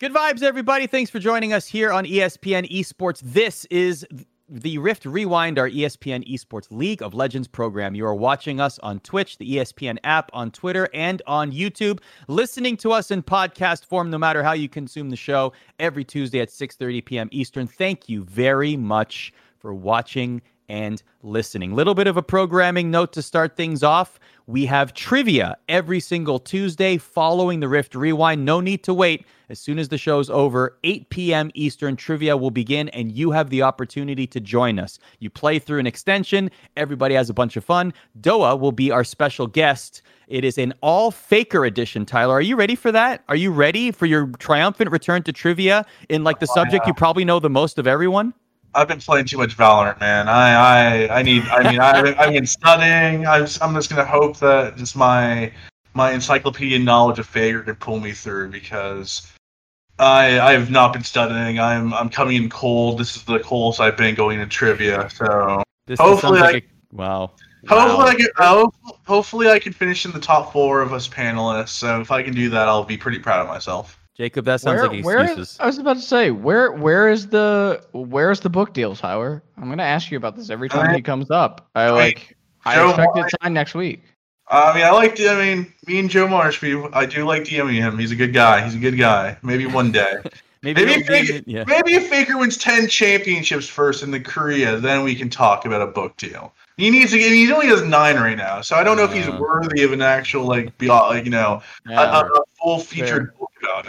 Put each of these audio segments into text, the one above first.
Good vibes, everybody. Thanks for joining us here on ESPN Esports. This is the Rift Rewind, our ESPN Esports League of Legends program. You are watching us on Twitch, the ESPN app, on Twitter, and on YouTube. Listening to us in podcast form, no matter how you consume the show, every Tuesday at 6:30 p.m. Eastern. Thank you very much for watching and listening. Little bit of a programming note to start things off. We have trivia every single Tuesday following the Rift Rewind. No need to wait. As soon as the show's over, 8 p.m. Eastern, trivia will begin, and you have the opportunity to join us. You play through an extension, everybody has a bunch of fun. Doa will be our special guest. It is an all faker edition, Tyler. Are you ready for that? Are you ready for your triumphant return to trivia in like the oh, subject yeah. you probably know the most of everyone? I've been playing too much Valorant, man. I I, I need. I mean, I, I've been studying. I'm, I'm just gonna hope that just my my encyclopedia knowledge of Faker can pull me through because I I have not been studying. I'm I'm coming in cold. This is the coldest I've been going to trivia. So this hopefully, like I, a, wow. Hopefully, wow. I can. Oh, hopefully, I can finish in the top four of us panelists. So if I can do that, I'll be pretty proud of myself. Jacob, that sounds where, like excuses. Where, I was about to say, where where is the where is the book deal, Tyler? I'm gonna ask you about this every uh, time he comes up. I like. I expect it signed next week. Uh, I mean, I like. I mean, me and Joe Marsh, we, I do like DMing him. He's a good guy. He's a good guy. Maybe one day. maybe maybe if, Faker, yeah. maybe if Faker wins ten championships first in the Korea, then we can talk about a book deal. He needs to. Get, he only has nine right now, so I don't know if he's worthy of an actual like, beyond, like you know, yeah, a, a, full featured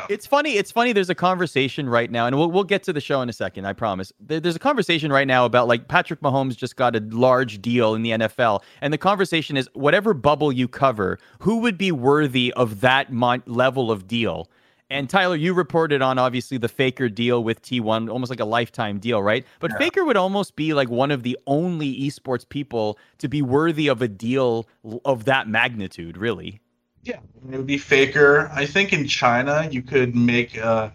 It's funny. It's funny. There's a conversation right now, and we'll we'll get to the show in a second. I promise. There's a conversation right now about like Patrick Mahomes just got a large deal in the NFL, and the conversation is whatever bubble you cover, who would be worthy of that mon- level of deal? And Tyler, you reported on obviously the Faker deal with T1, almost like a lifetime deal, right? But yeah. Faker would almost be like one of the only esports people to be worthy of a deal of that magnitude, really. Yeah, it would be Faker. I think in China you could make uh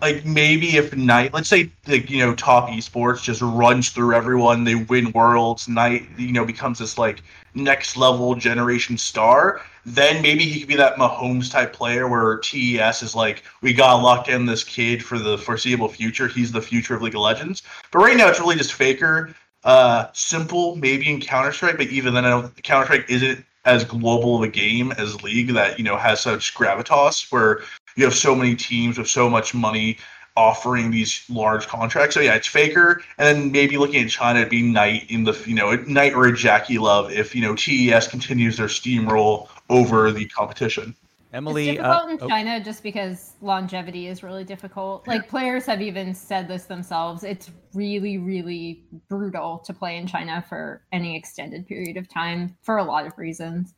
like maybe if Knight let's say like you know top esports just runs through everyone, they win worlds, Knight you know becomes this like next level generation star then maybe he could be that Mahomes type player where TES is like, we gotta lock in this kid for the foreseeable future. He's the future of League of Legends. But right now it's really just Faker. Uh, s1mple maybe in Counter Strike, but even then, i don't Counter Strike isn't as global of a game as League that you know has such gravitas where you have so many teams with so much money offering these large contracts. So yeah, it's Faker, and then maybe looking at China, it'd be Knight in the you know Knight or a JackeyLove if you know TES continues their steamroll over the competition. Emily, it's difficult uh, in oh. China oh. just because longevity is really difficult. Like players have even said this themselves. It's really, really brutal to play in China for any extended period of time for a lot of reasons.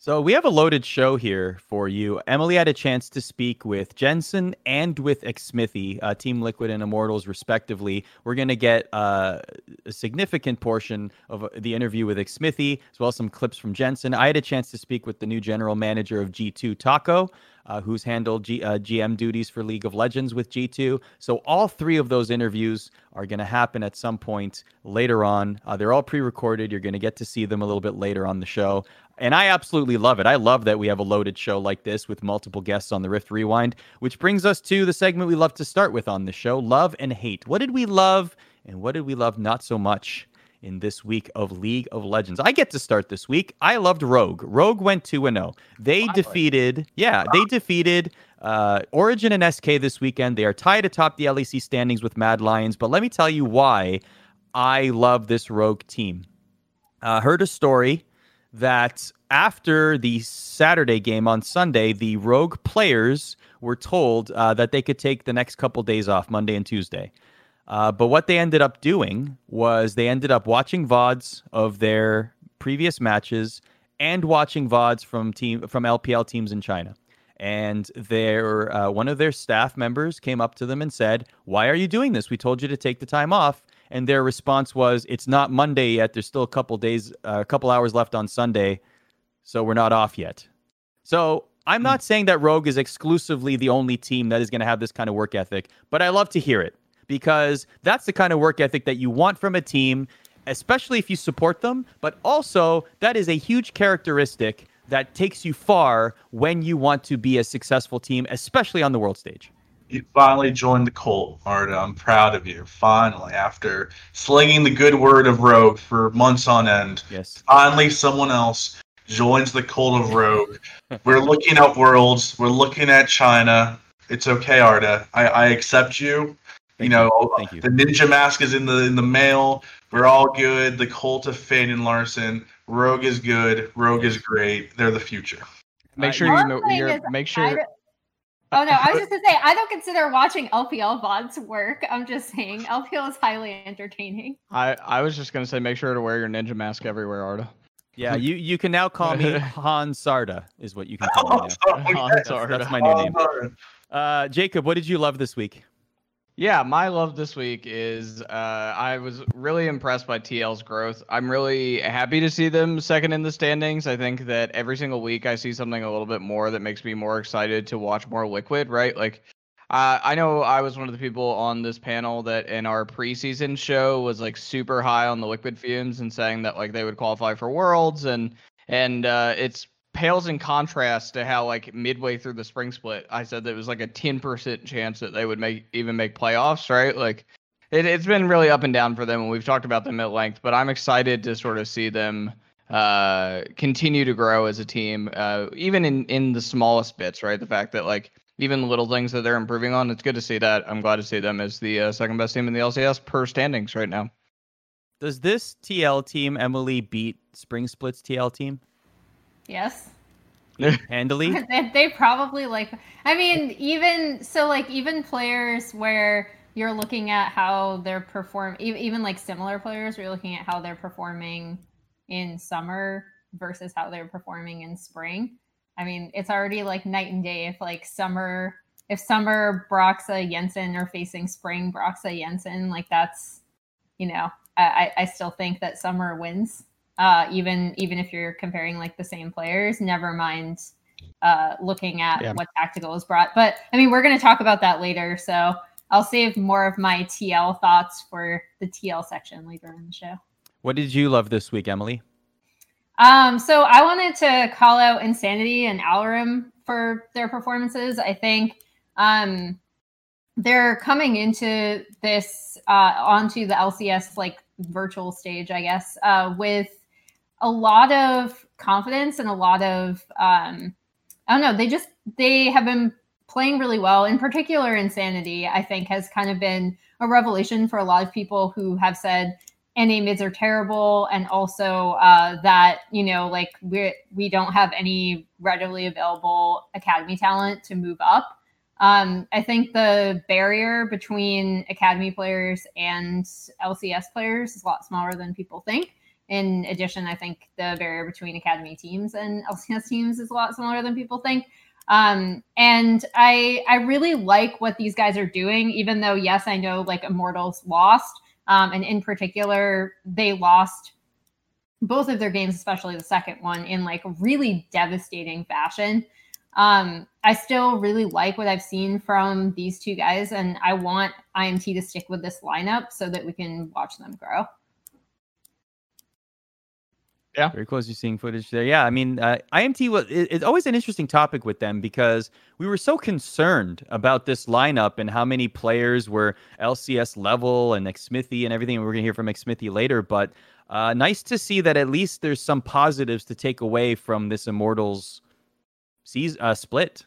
So we have a loaded show here for you. Emily had a chance to speak with Jensen and with Xmithie, uh, Team Liquid and Immortals, respectively. We're going to get uh, a significant portion of uh, the interview with Xmithie, as well as some clips from Jensen. I had a chance to speak with the new general manager of G2, Taco, uh, who's handled G- uh, GM duties for League of Legends with G2. So all three of those interviews are going to happen at some point later on. Uh, they're all pre-recorded. You're going to get to see them a little bit later on the show. And I absolutely love it. I love that we have a loaded show like this with multiple guests on the Rift Rewind, which brings us to the segment we love to start with on the show love and hate. What did we love and what did we love not so much in this week of League of Legends? I get to start this week. I loved Rogue. Rogue went 2 0. They defeated, yeah, they defeated uh, Origen and SK this weekend. They are tied atop the LEC standings with Mad Lions. But let me tell you why I love this Rogue team. Uh, heard a story that after the Saturday game on Sunday, the Rogue players were told uh, that they could take the next couple days off, Monday and Tuesday. Uh, but what they ended up doing was they ended up watching VODs of their previous matches and watching VODs from team from LPL teams in China. And their uh, one of their staff members came up to them and said, "Why are you doing this? We told you to take the time off." And their response was, "It's not Monday yet. There's still a couple days, uh, a couple hours left on Sunday, so we're not off yet." So I'm not saying that Rogue is exclusively the only team that is going to have this kind of work ethic, but I love to hear it because that's the kind of work ethic that you want from a team, especially if you support them. But also, that is a huge characteristic that takes you far when you want to be a successful team, especially on the world stage. You finally joined the cult, Arda. I'm proud of you. Finally, after slinging the good word of Rogue for months on end, Yes. finally someone else joins the cult of Rogue. We're looking at worlds. We're looking at China. It's okay, Arda. I, I accept you. Thank you know, Thank you. the ninja mask is in the in the mail. We're all good. The cult of Fane and Larssen. Rogue is good. Rogue is great. They're the future. Make Uh, sure All you know. You're, is make I sure. Don't- Oh no, I was just gonna say I don't consider watching LPL VODs work. I'm just saying LPL is highly entertaining. I I was just gonna say, make sure to wear your ninja mask everywhere, Arda. Yeah, you you can now call me Han Sarda, is what you can call me now. Oh, Han yes. That's, Sarda. that's my new name. Uh, Jacob, what did you love this week? Yeah, my love this week is uh, I was really impressed by TL's growth. I'm really happy to see them second in the standings. I think that every single week I see something a little bit more that makes me more excited to watch more Liquid, right? Like, uh, I know I was one of the people on this panel that in our preseason show was like super high on the Liquid fumes and saying that like they would qualify for Worlds and and uh, it's pales in contrast to how like midway through the spring split i said that it was like a 10% chance that they would make even make playoffs right? Like it, it's been really up and down for them and we've talked about them at length but i'm excited to sort of see them uh continue to grow as a team uh even in in the smallest bits right? The fact that like even little things that they're improving on it's good to see that. I'm glad to see them as the uh, second best team in the lcs per standings right now. Does this TL team, Emily, beat Spring Split's TL team Yes. handily? they, they probably like i mean even so like even players where you're looking at how they're perform e- even like similar players where you're looking at how they're performing in summer versus how they're performing in spring i mean it's already like night and day if like summer if summer Broxah jensen are facing spring Broxah jensen like that's you know I, I I still think that summer wins uh, even even if you're comparing like the same players. Never mind uh, looking at Yeah. what tactical is brought. But I mean, we're going to talk about that later, so I'll save more of my TL thoughts for the TL section later in the show. What did you love this week, Emily? Um, so I wanted to call out Insanity and Alarum for their performances. I think um, they're coming into this uh, onto the LCS like virtual stage, I guess, uh, with a lot of confidence and a lot of um, I don't know. They just they have been playing really well. In particular, Insanity, I think, has kind of been a revelation for a lot of people who have said NA mids are terrible, and also uh, that you know, like we we don't have any readily available academy talent to move up. Um, I think the barrier between academy players and LCS players is a lot smaller than people think. In addition, I think the barrier between academy teams and LCS teams is a lot smaller than people think. Um, and I I really like what these guys are doing, even though yes, I know like Immortals lost, um, and in particular they lost both of their games, especially the second one, in like really devastating fashion. Um, I still really like what I've seen from these two guys, and I want IMT to stick with this lineup so that we can watch them grow. Very close to seeing footage there. Yeah, I mean, uh, IMT was it, it's always an interesting topic with them because we were so concerned about this lineup and how many players were LCS level and Xmithie and everything. We're gonna hear from Xmithie later, but uh, nice to see that at least there's some positives to take away from this Immortals season uh, split.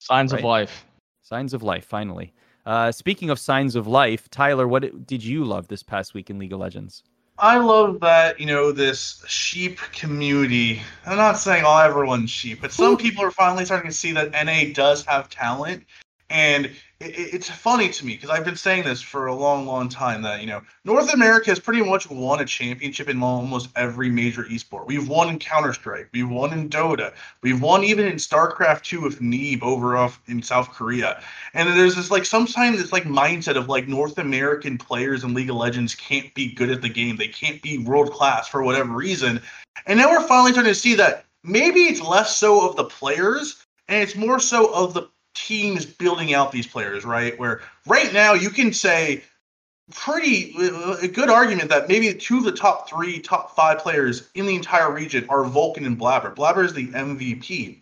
signs Right. of life Signs of life, finally. Uh, speaking of signs of life, Tyler, what did you love this past week in League of Legends? I love that, you know, this sheep community. I'm not saying all everyone's sheep, but some people are finally starting to see that NA does have talent. And it, it- it's funny to me because I've been saying this for a long, long time that, you know, North America has pretty much won a championship in almost every major esport. We've won in Counter Strike, we've won in Dota, we've won even in StarCraft 2 with Neeb over off in South Korea. And there's this like sometimes this like mindset of like North American players in League of Legends can't be good at the game. They can't be world class for whatever reason. And now we're finally starting to see that maybe it's less so of the players and it's more so of the teams building out these players, right? Where right now you can say pretty a good argument that maybe two of the top three, top five players in the entire region are Vulcan and Blabber. Blabber is the MVP.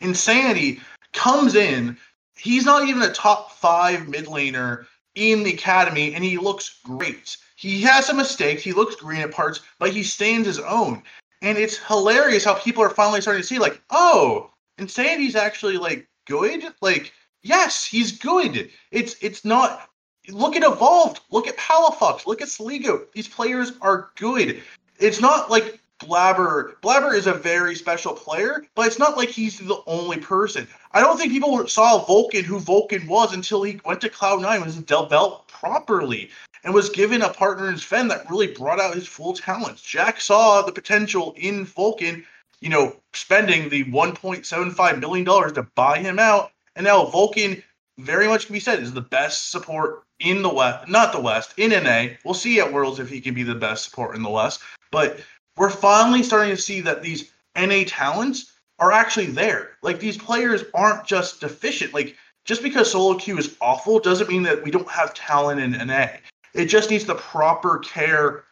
Insanity comes in he's not even a top five mid laner in the academy, and he looks great. He has some mistakes. He looks green at parts, but he stands his own. And it's hilarious how people are finally starting to see, like, oh, Insanity's actually like good. Like, yes, he's good. It's it's not. Look at Evolved. Look at Palafox. Look at Soligo. These players are good. It's not like Blabber. Blabber is a very special player, but it's not like he's the only person. I don't think people saw Vulcan who Vulcan was until he went to Cloud9 and was developed properly and was given a partner in Zven that really brought out his full talents. Jack saw the potential in Vulcan, you know, spending the $1.75 million to buy him out. And now Vulcan, very much can be said, is the best support in the West, not the West, in NA. We'll see at Worlds if he can be the best support in the West. But we're finally starting to see that these NA talents are actually there. Like these players aren't just deficient. Like just because solo queue is awful doesn't mean that we don't have talent in NA. It just needs the proper care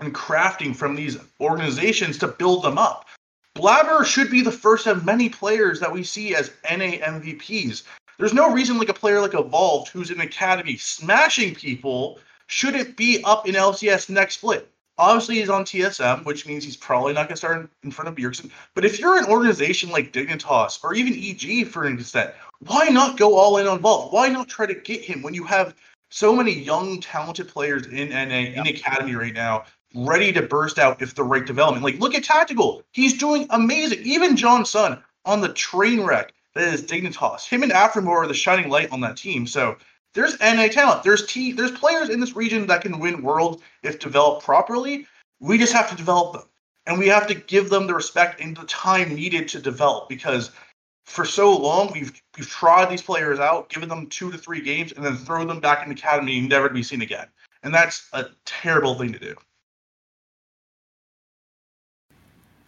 and crafting from these organizations to build them up. Blabber should be the first of many players that we see as NA MVPs. There's no reason like a player like Evolved, who's in Academy smashing people, shouldn't be up in LCS next split. Obviously, he's on TSM, which means he's probably not going to start in front of Bjergsen. But if you're an organization like Dignitas or even EG for an extent, why not go all in on Vault? Why not try to get him when you have so many young, talented players in NA, in Academy right now, ready to burst out if the right development. Like, look at Tactical. He's doing amazing. Even Johnsun on the train wreck that is Dignitas. Him and Aphromoo are the shining light on that team. So there's NA talent. There's T there's players in this region that can win world if developed properly. We just have to develop them. And we have to give them the respect and the time needed to develop because for so long we've we've tried these players out, given them two to three games, and then throw them back in the academy never to be seen again. And that's a terrible thing to do.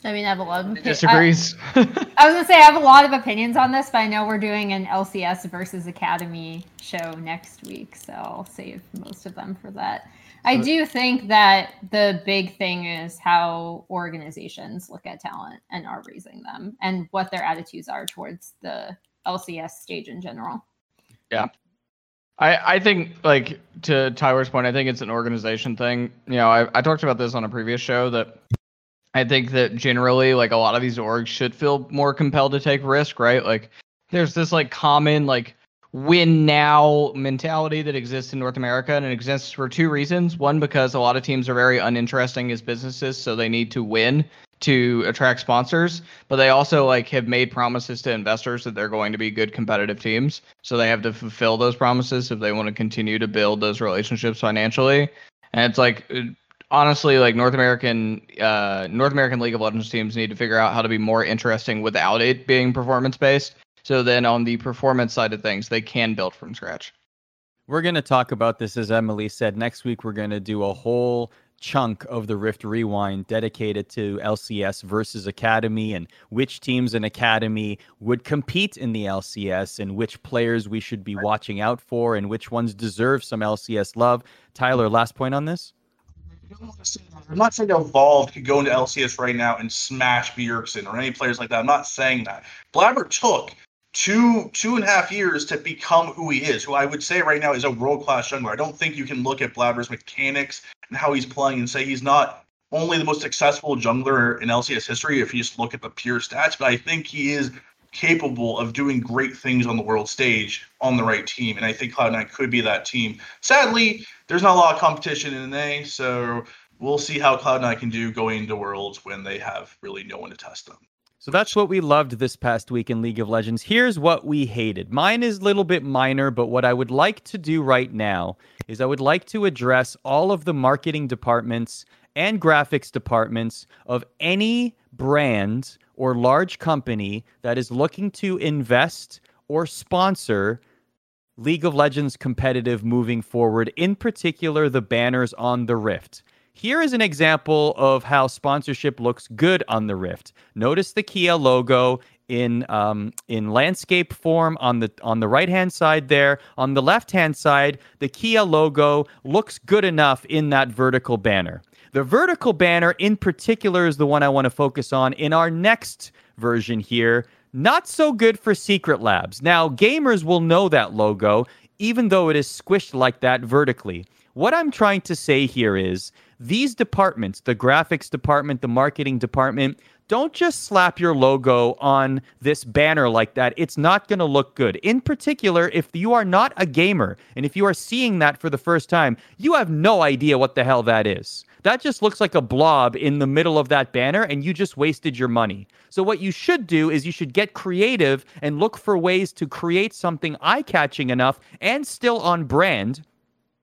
I mean, I have a lot of disagrees. I, I, was gonna say I have a lot of opinions on this, but I know we're doing an LCS versus Academy show next week, so I'll save most of them for that. I do think that the big thing is how organizations look at talent and are raising them and what their attitudes are towards the LCS stage in general. Yeah. I, I think like to Tyler's point, I think it's an organization thing. You know, I, I talked about this on a previous show that I think that generally like a lot of these orgs should feel more compelled to take risk, right? Like there's this like common like win now mentality that exists in North America, and it exists for two reasons. One, because a lot of teams are very uninteresting as businesses, so they need to win to attract sponsors, but they also like have made promises to investors that they're going to be good competitive teams. So they have to fulfill those promises if they want to continue to build those relationships financially. And it's like honestly, like North American uh, North American League of Legends teams need to figure out how to be more interesting without it being performance based. So then on the performance side of things, they can build from scratch. We're going to talk about this, as Emily said. Next week, we're going to do a whole chunk of the Rift Rewind dedicated to LCS versus Academy and which teams in Academy would compete in the LCS and which players we should be watching out for and which ones deserve some LCS love. Tyler, last point on this? I'm not saying Evolved could go into LCS right now and smash Bjergsen or any players like that. I'm not saying that. Blabber took two two and a half years to become who he is, who I would say right now is a world class jungler. I don't think you can look at Blabber's mechanics and how he's playing and say he's not only the most successful jungler in LCS history if you just look at the pure stats, but I think he is capable of doing great things on the world stage on the right team. And I think Cloud9 could be that team. Sadly, there's not a lot of competition in A, so we'll see how Cloud9 can do going into Worlds when they have really no one to test them. So that's what we loved this past week in League of Legends. Here's what we hated. Mine is a little bit minor, but what I would like to do right now is I would like to address all of the marketing departments and graphics departments of any brand or large company that is looking to invest or sponsor League of Legends competitive moving forward, in particular the banners on the Rift. Here is an example of how sponsorship looks good on the Rift. Notice the Kia logo in um, in landscape form on the on the right hand side there. On the left hand side, the Kia logo looks good enough in that vertical banner. The vertical banner in particular is the one I want to focus on in our next version here. Not so good for Secret Labs. Now, gamers will know that logo, even though it is squished like that vertically. What I'm trying to say here is these departments, the graphics department, the marketing department, don't just slap your logo on this banner like that. It's not going to look good. In particular, if you are not a gamer and if you are seeing that for the first time, you have no idea what the hell that is. That just looks like a blob in the middle of that banner, and you just wasted your money. So, what you should do is you should get creative and look for ways to create something eye catching enough and still on brand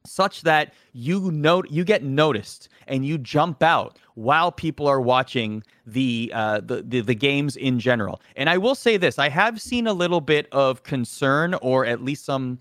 such that you note you get noticed and you jump out while people are watching the, uh, the, the the games in general. And I will say this: I have seen a little bit of concern, or at least some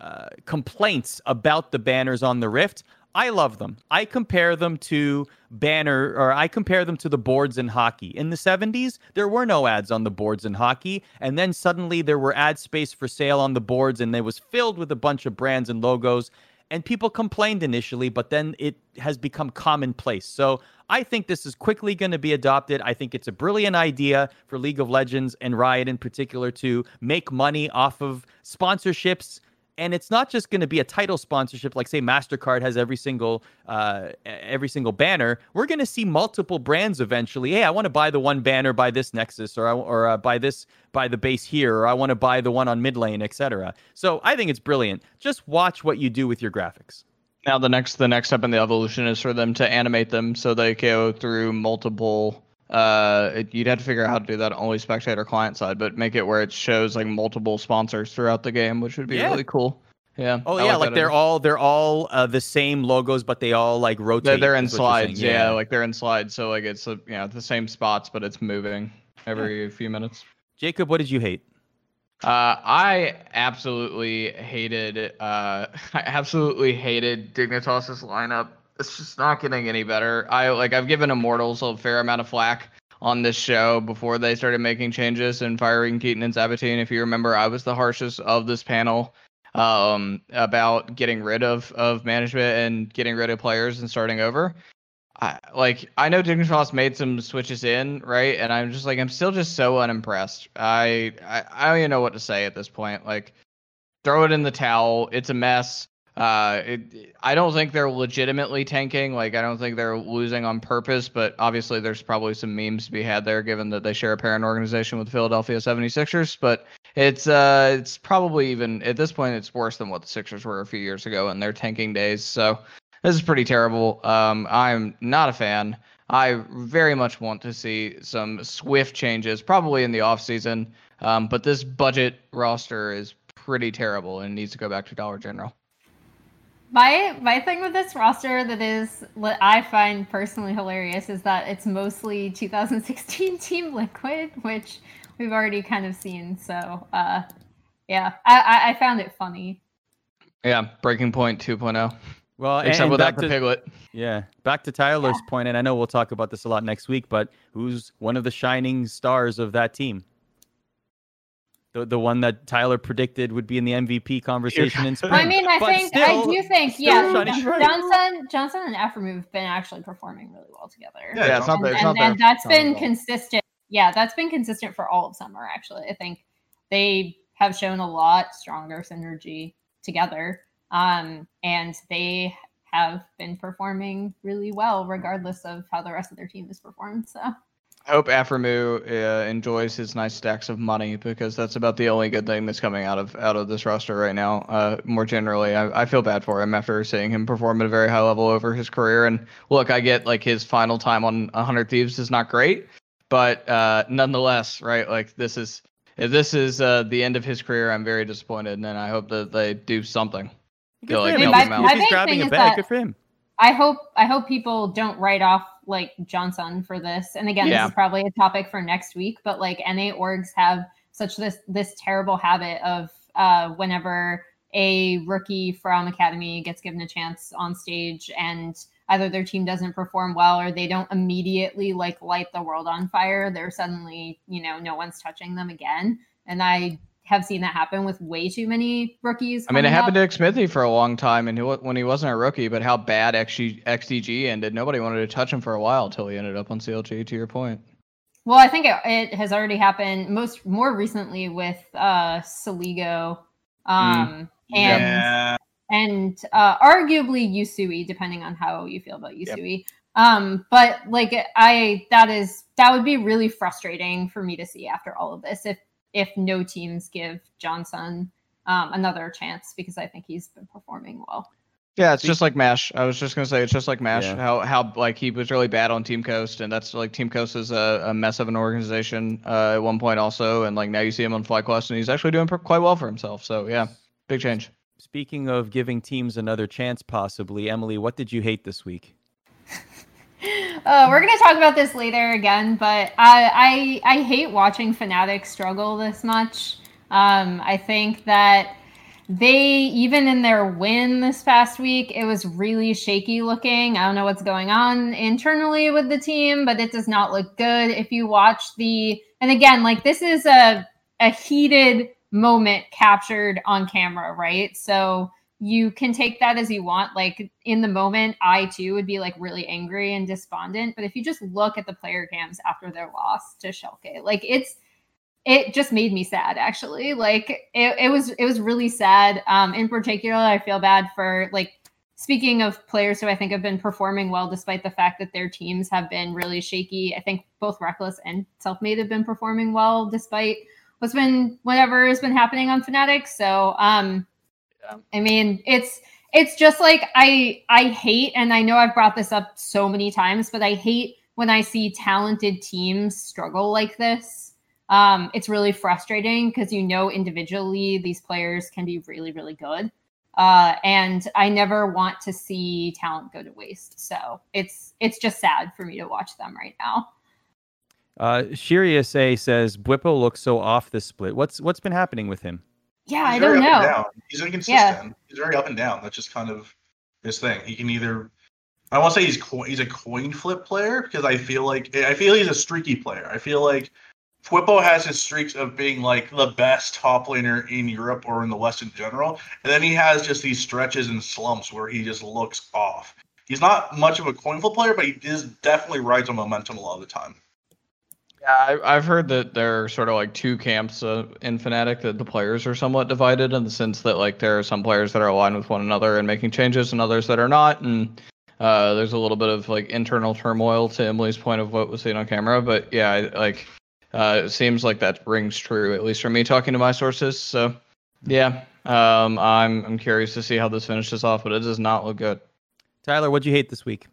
uh, complaints about the banners on the Rift. I love them. I compare them to banner or I compare them to the boards in hockey. In the 70s, there were no ads on the boards in hockey, and then suddenly there were ad space for sale on the boards and it was filled with a bunch of brands and logos and people complained initially, but then it has become commonplace. So I think this is quickly going to be adopted. I think it's a brilliant idea for League of Legends and Riot in particular to make money off of sponsorships and it's not just going to be a title sponsorship like say mastercard has every single uh, every single banner. We're going to see multiple brands eventually. Hey i want to buy the one banner by this nexus or or uh, buy this by the base here or i want to buy the one on mid lane etc so i think it's brilliant. Just watch what you do with your graphics. Now the next the next step in the evolution is for them to animate them so they go through multiple uh it, you'd have to figure out how to do that only spectator client side but make it where it shows like multiple sponsors throughout the game which would be Yeah. really cool yeah oh I yeah like that they're idea. all they're all uh, the same logos but they all like rotate they're, they're in is what you're saying. slides yeah. like they're in slides so like it's uh, you know the same spots but it's moving every few minutes jacob what did you hate Uh, I absolutely hated. Uh, I absolutely hated Dignitas's lineup. It's just not getting any better. I like. I've given Immortals a fair amount of flack on this show before they started making changes and firing Keaton and Sabatine. If you remember, I was the harshest of this panel um, about getting rid of of management and getting rid of players and starting over. I, like I know Dignitas made some switches in, right? And I'm just like I'm still just so unimpressed. I, I I don't even know what to say at this point. Like throw it in the towel. It's a mess. Uh, it, I don't think they're legitimately tanking. Like I don't think they're losing on purpose. But obviously there's probably some memes to be had there, given that they share a parent organization with Philadelphia 76ers. But it's uh it's probably even at this point it's worse than what the Sixers were a few years ago in their tanking days. So this is pretty terrible. Um, I'm not a fan. I very much want to see some swift changes, probably in the offseason. Um, but this budget roster is pretty terrible and needs to go back to Dollar General. My my thing with this roster that is what I find personally hilarious is that it's mostly 2016 Team Liquid, which we've already kind of seen. So uh, yeah, I, I I found it funny. Yeah, Breaking Point 2.0. well and- Except and without back the to- piglet. Yeah, back to Tyler's point, and I know we'll talk about this a lot next week, but who's one of the shining stars of that team? The the one that Tyler predicted would be in the MVP conversation in spring. I mean, I But think still- I do think still yeah. Johnsun Johnsun and Aphromoo have been actually performing really well together. Yeah, Yeah, it's not and, it's and, not their and that's strong been consistent. Yeah, that's been consistent for all of summer. Actually, I think they have shown a lot stronger synergy together, um, and they have been performing really well, regardless of how the rest of their team has performed. So, I hope Aphromoo uh, enjoys his nice stacks of money because that's about the only good thing that's coming out of out of this roster right now. Uh, more generally, I, I feel bad for him after seeing him perform at a very high level over his career. And look, I get like his final time on 100 Thieves is not great, but uh, nonetheless, right? Like this is if this is uh, the end of his career, I'm very disappointed, and then I hope that they do something. Good for like, him. help If him he's- My he's big grabbing thing a is bag, that- good for him. I hope I hope people don't write off like Johnsun for this. And again, Yeah. this is probably a topic for next week, but like NA orgs have such this this terrible habit of uh whenever a rookie from academy gets given a chance on stage and either their team doesn't perform well or they don't immediately like light the world on fire, they're suddenly, you know, no one's touching them again. And I have seen that happen with way too many rookies. I mean, it coming happened up. to Xmithie for a long time, and he, when he wasn't a rookie, but how bad XG, XDG ended, nobody wanted to touch him for a while until he ended up on CLG. To your point, well, I think it, it, has already happened most more recently with uh Soligo. Um mm. and yeah. and uh arguably Yusui, depending on how you feel about Yusui. Yep. Um, but like I that is that would be really frustrating for me to see after all of this if if no teams give Johnsun um, another chance because I think he's been performing well. Yeah, it's just like Mash. I was just gonna say it's just like Mash. Yeah. How how like he was really bad on Team Coast, and that's like Team Coast is a, a mess of an organization uh, at one point also, and like now you see him on FlyQuest, and he's actually doing quite well for himself. So yeah, big change. Speaking of giving teams another chance, possibly Emily, what did you hate this week? uh, we're gonna talk about this later again, but I I, I hate watching Fnatic struggle this much. Um, I think that they even in their win this past week it was really shaky looking. I don't know what's going on internally with the team but it does not look good. If you watch the and again like this is a a heated moment captured on camera right? So you can take that as you want. Like in the moment i too would be like really angry and despondent. But if you just look at the player cams after their loss to Schalke like it's it just made me sad actually. Like it, it was it was really sad. Um in particular i feel bad for like speaking of players who i think have been performing well despite the fact that their teams have been really shaky. I think both Reckless and selfmade have been performing well despite what's been whatever has been happening on Fnatic. So um yeah. i mean it's it's just like i i hate and i know i've brought this up so many times but i hate when i see talented teams struggle like this um, it's really frustrating because you know individually these players can be really, really good. Uh, and I never want to see talent go to waste. So it's it's just sad for me to watch them right now. Uh, Shirius A says Bwipo looks so off the split. What's what's been happening with him? Yeah, He's I don't know. He's inconsistent. Yeah. He's very up and down. That's just kind of his thing. He can either I won't say he's co- he's a coin flip player because I feel like I feel he's a streaky player. I feel like Bwipo has his streaks of being like the best top laner in Europe or in the West in general, and then he has just these stretches and slumps where he just looks off. He's not much of a coin flip player, but he is definitely rides on momentum a lot of the time. Yeah, I, have heard that there are sort of like two camps uh, in Fnatic that the players are somewhat divided in the sense that like there are some players that are aligned with one another and making changes, and others that are not, and uh, there's a little bit of like internal turmoil to Emily's point of what was seen on camera. But yeah, like uh, it seems like that rings true, at least for me talking to my sources. So, yeah, um, I'm I'm curious to see how this finishes off, but it does not look good. Tyler, what'd you hate this week?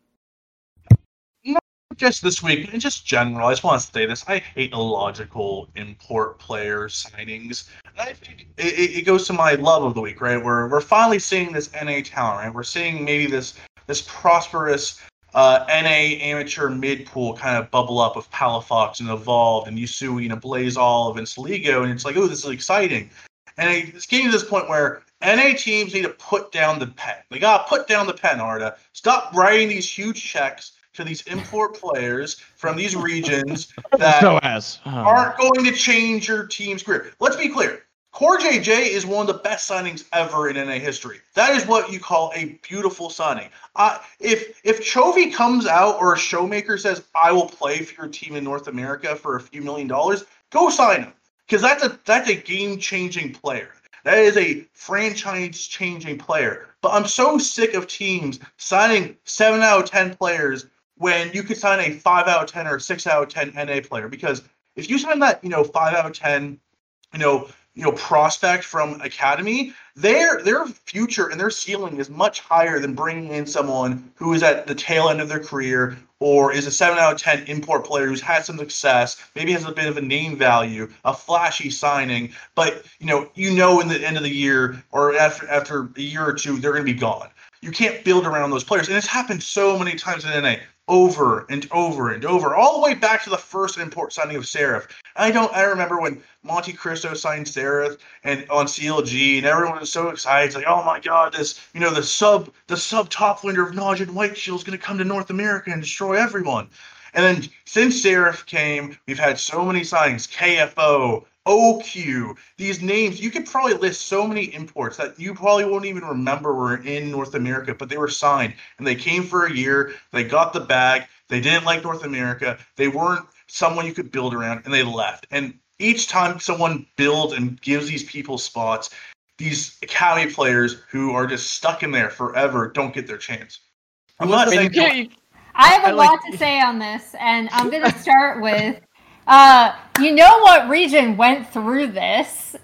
Just this week, in just general. I just want to say this: I hate illogical import player signings. I think it, it goes to my love of the week, right? We're we're finally seeing this NA talent, right? We're seeing maybe this this prosperous uh, NA amateur mid pool kind of bubble up of Palafox and Evolved and Usui and Blaze Olive and Soligo, and it's like, oh, this is exciting. And it's getting to this point where NA teams need to put down the pen. They gotta put down the pen, Arda. Stop writing these huge checks to these import players from these regions that so as. Oh. aren't going to change your team's career. Let's be clear. CoreJJ is one of the best signings ever in NA history. That is what you call a beautiful signing. Uh, if if Chovy comes out or a showmaker says, "I will play for your team in North America for a few million dollars," go sign him because that's a that's a game changing player. That is a franchise changing player. But I'm so sick of teams signing seven out of ten players when you could sign a five out of ten or six out of ten NA player because if you sign that you know five out of ten you know you know prospect from academy their their future and their ceiling is much higher than bringing in someone who is at the tail end of their career or is a 7 out of 10 import player who's had some success maybe has a bit of a name value a flashy signing but you know you know in the end of the year or after after a year or two they're going to be gone. You can't build around those players and it's happened so many times in NA over and over and over, all the way back to the first import signing of Seraph. I don't. I remember when Monte Cristo signed Seraph and on CLG, and everyone was so excited. It's like, oh my god, this you know the sub the sub top laner of Najin White Shield is going to come to North America and destroy everyone. And then since Seraph came, we've had so many signings: KFO, OQ, these names, you could probably list so many imports that you probably won't even remember were in North America, but they were signed and they came for a year. They got the bag. They didn't like North America. They weren't someone you could build around, and they left. And each time someone builds and gives these people spots, these academy players who are just stuck in there forever don't get their chance. I'm not saying I have a I lot to say on this, and I'm going to start with uh, you know what region went through this?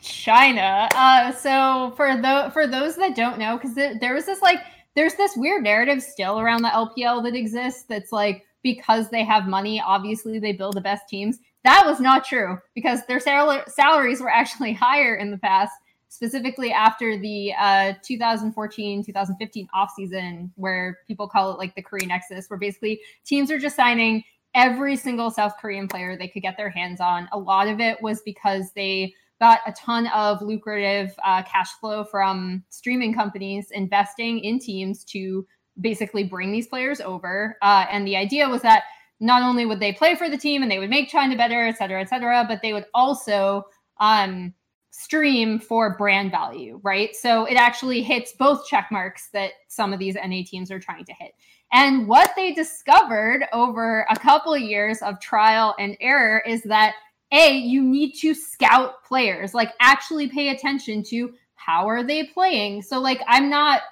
China. Uh, so for the for those that don't know, because there, was this like there's this weird narrative still around the LPL that exists that's like because they have money, obviously they build the best teams. That was not true because their sal- salaries were actually higher in the past, specifically after the uh, 2014 2015 offseason, where people call it like the Korean Nexus, where basically teams are just signing every single South Korean player they could get their hands on. A lot of it was because they got a ton of lucrative uh, cash flow from streaming companies investing in teams to basically bring these players over. Uh, and the idea was that not only would they play for the team and they would make China better, et cetera, et cetera, but they would also um, stream for brand value, right? So it actually hits both check marks that some of these NA teams are trying to hit. And what they discovered over a couple of years of trial and error is that a you need to scout players like actually pay attention to how are they playing. So like i'm not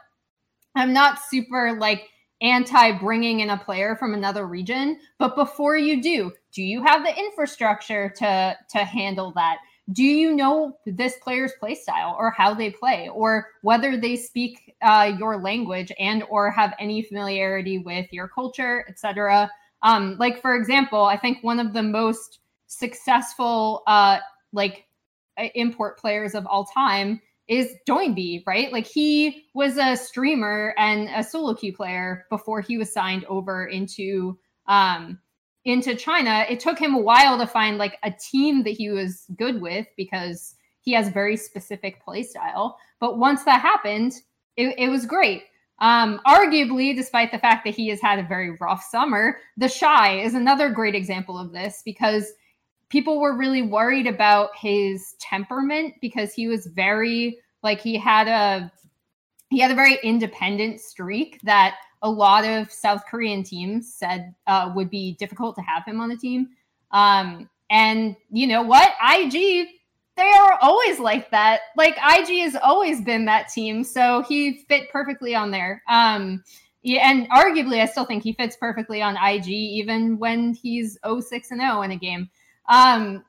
i'm not super like anti bringing in a player from another region but before you do do you have the infrastructure to to handle that do you know this player's play style or how they play or whether they speak uh, your language and or have any familiarity with your culture etc um, like for example i think one of the most successful uh like import players of all time is Doinb, right? Like he was a streamer and a solo queue player before he was signed over into um into China. It took him a while to find like a team that he was good with because he has very specific play style. But once that happened, it, it was great. Um, arguably, despite the fact that he has had a very rough summer, the Shy is another great example of this because people were really worried about his temperament because he was very like he had a he had a very independent streak that a lot of South Korean teams said uh, would be difficult to have him on the team. Um, and you know what? IG, they are always like that. Like IG has always been that team, so he fit perfectly on there. Um, yeah, and arguably, I still think he fits perfectly on IG, even when he's 06 and 0 in a game. Um,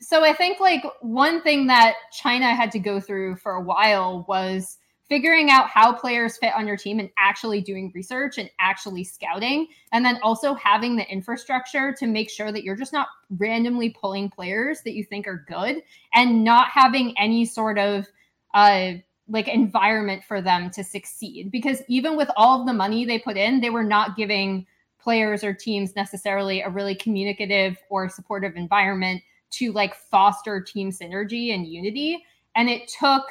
so I think like one thing that China had to go through for a while was figuring out how players fit on your team and actually doing research and actually scouting and then also having the infrastructure to make sure that you're just not randomly pulling players that you think are good and not having any sort of uh like environment for them to succeed. Because even with all of the money they put in they were not giving players or teams necessarily a really communicative or supportive environment to like foster team synergy and unity. And it took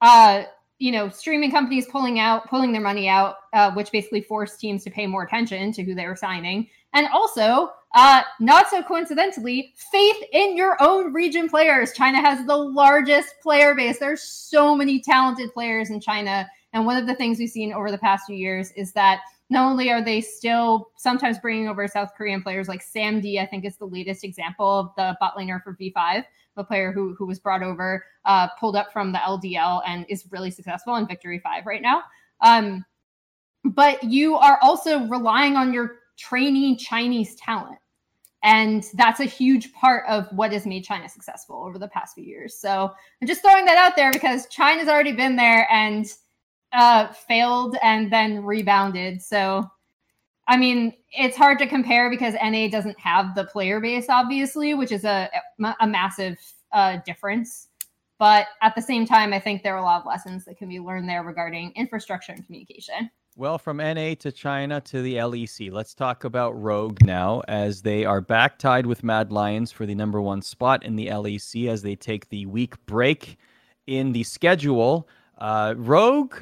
uh you know streaming companies pulling out pulling their money out uh, which basically forced teams to pay more attention to who they were signing. And also uh not so coincidentally faith in your own region players. China has the largest player base. There's so many talented players in china. And one of the things we've seen over the past few years is that not only are they still sometimes bringing over South Korean players like Sam D, I think is the latest example of the bot laner for V5, a player who who was brought over, uh, pulled up from the LDL and is really successful in Victory 5 right now. Um, but you are also relying on your trainee Chinese talent. And that's a huge part of what has made China successful over the past few years. So I'm just throwing that out there because China's already been there and uh, failed and then rebounded. So, I mean, it's hard to compare because NA doesn't have the player base, obviously, which is a, a massive uh, difference. But at the same time, I think there are a lot of lessons that can be learned there regarding infrastructure and communication. Well, from NA to China to the LEC, let's talk about Rogue now, as they are back tied with Mad Lions for the number one spot in the LEC as they take the week break in the schedule. Uh, Rogue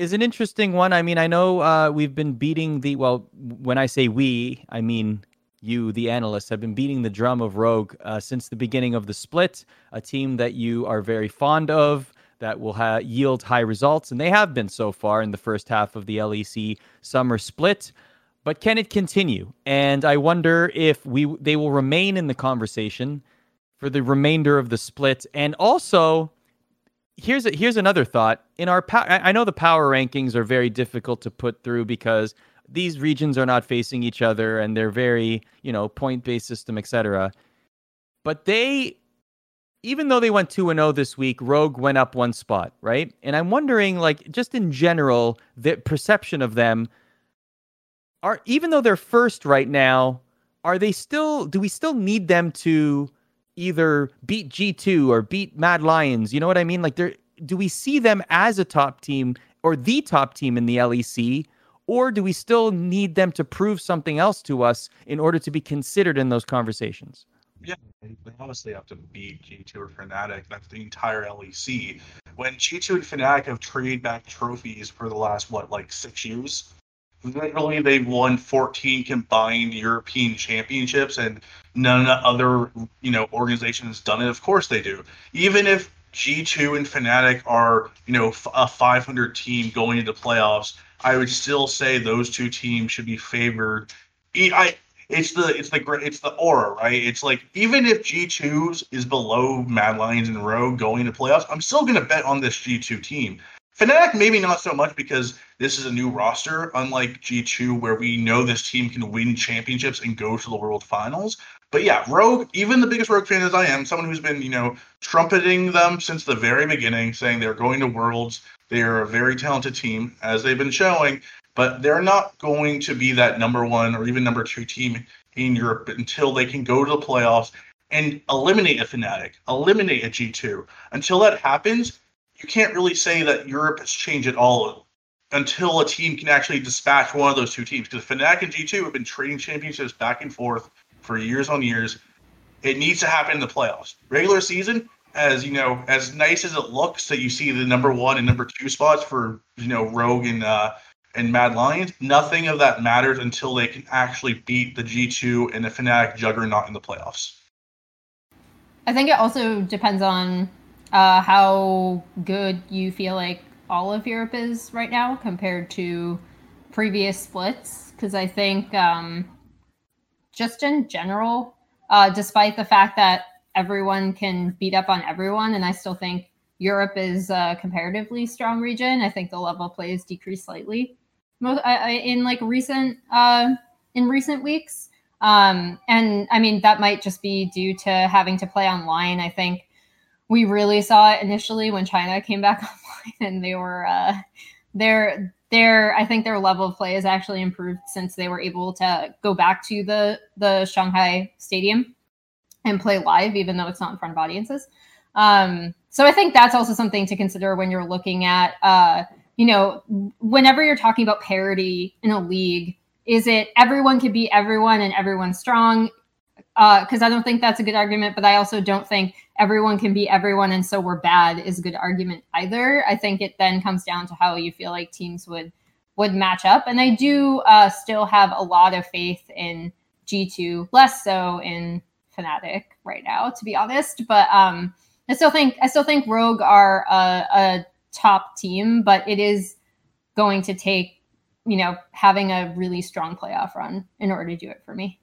is an interesting one. I mean, I know uh, we've been beating the well. When I say we, I mean you, the analysts, have been beating the drum of Rogue uh, since the beginning of the split. A team that you are very fond of, that will ha- yield high results, and they have been so far in the first half of the LEC summer split. but can it continue? And I wonder if we they will remain in the conversation for the remainder of the split. And also, here's a, here's another thought. In our pow- I know the power rankings are very difficult to put through because these regions are not facing each other and they're very you know point based system, etc. But they even though they went 2 and 0 this week, Rogue went up one spot, right? And I'm wondering like just in general the perception of them are even though they're first right now, are they still do we still need them to either beat G2 or beat Mad Lions? You know what I mean? Like do we see them as a top team or the top team in the LEC or do we still need them to prove something else to us in order to be considered in those conversations? Yeah, they honestly have to beat G2 or Fnatic. That's the entire LEC. When G2 and Fnatic have traded back trophies for the last, what, like six years? Literally, they've won 14 combined European championships, and none other, you know, organizations done it. Of course they do. Even if G2 and Fnatic are, you know, a 500 team going into playoffs, I would still say those two teams should be favored. I it's the it's the it's the aura, right? It's like even if G 2s is below Mad Lions and Rogue going to playoffs, I'm still gonna bet on this G2 team. Fnatic maybe not so much because this is a new roster, unlike G2 where we know this team can win championships and go to the World Finals. But yeah, Rogue, even the biggest Rogue fan as I am, someone who's been, you know, trumpeting them since the very beginning, saying they're going to Worlds, they're a very talented team, as they've been showing but they're not going to be that number one or even number two team in Europe until they can go to the playoffs and eliminate a Fnatic, eliminate a G2. Until that happens, you can't really say that Europe has changed at all until a team can actually dispatch one of those two teams. Because Fnatic and G2 have been trading championships back and forth for years on years. It needs to happen in the playoffs. Regular season, as you know, as nice as it looks that you see the number one and number two spots for you know Rogue and uh, and Mad Lions, nothing of that matters until they can actually beat the G2 and the Fnatic juggernaut in the playoffs. I think it also depends on uh, how good you feel like all of Europe is right now compared to previous splits. Because I think um, just in general, uh, despite the fact that everyone can beat up on everyone, and I still think Europe is a comparatively strong region. I think the level play has decreased slightly in like recent uh, in recent weeks. Um, and I mean that might just be due to having to play online. I think we really saw it initially when China came back online, and they were uh, their their I think their level of play has actually improved since they were able to go back to the the Shanghai Stadium and play live, even though it's not in front of audiences. Um, so I think that's also something to consider when you're looking at uh, you know, whenever you're talking about parity in a league, is it everyone can be everyone and everyone's strong? Because uh, I don't think that's a good argument, but I also don't think everyone can be everyone and so we're bad is a good argument either. I think it then comes down to how you feel like teams would would match up, and I do uh, still have a lot of faith in G2, less so in Fnatic right now, to be honest. But um, I still think I still think Rogue are a, a top team, but it is going to take, you know, having a really strong playoff run in order to do it for me.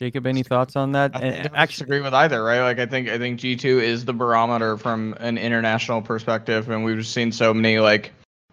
Jacob, any thoughts on that? I don't actually agree with either, right? Like I think I think G two is the barometer from an international perspective, and we've seen so many like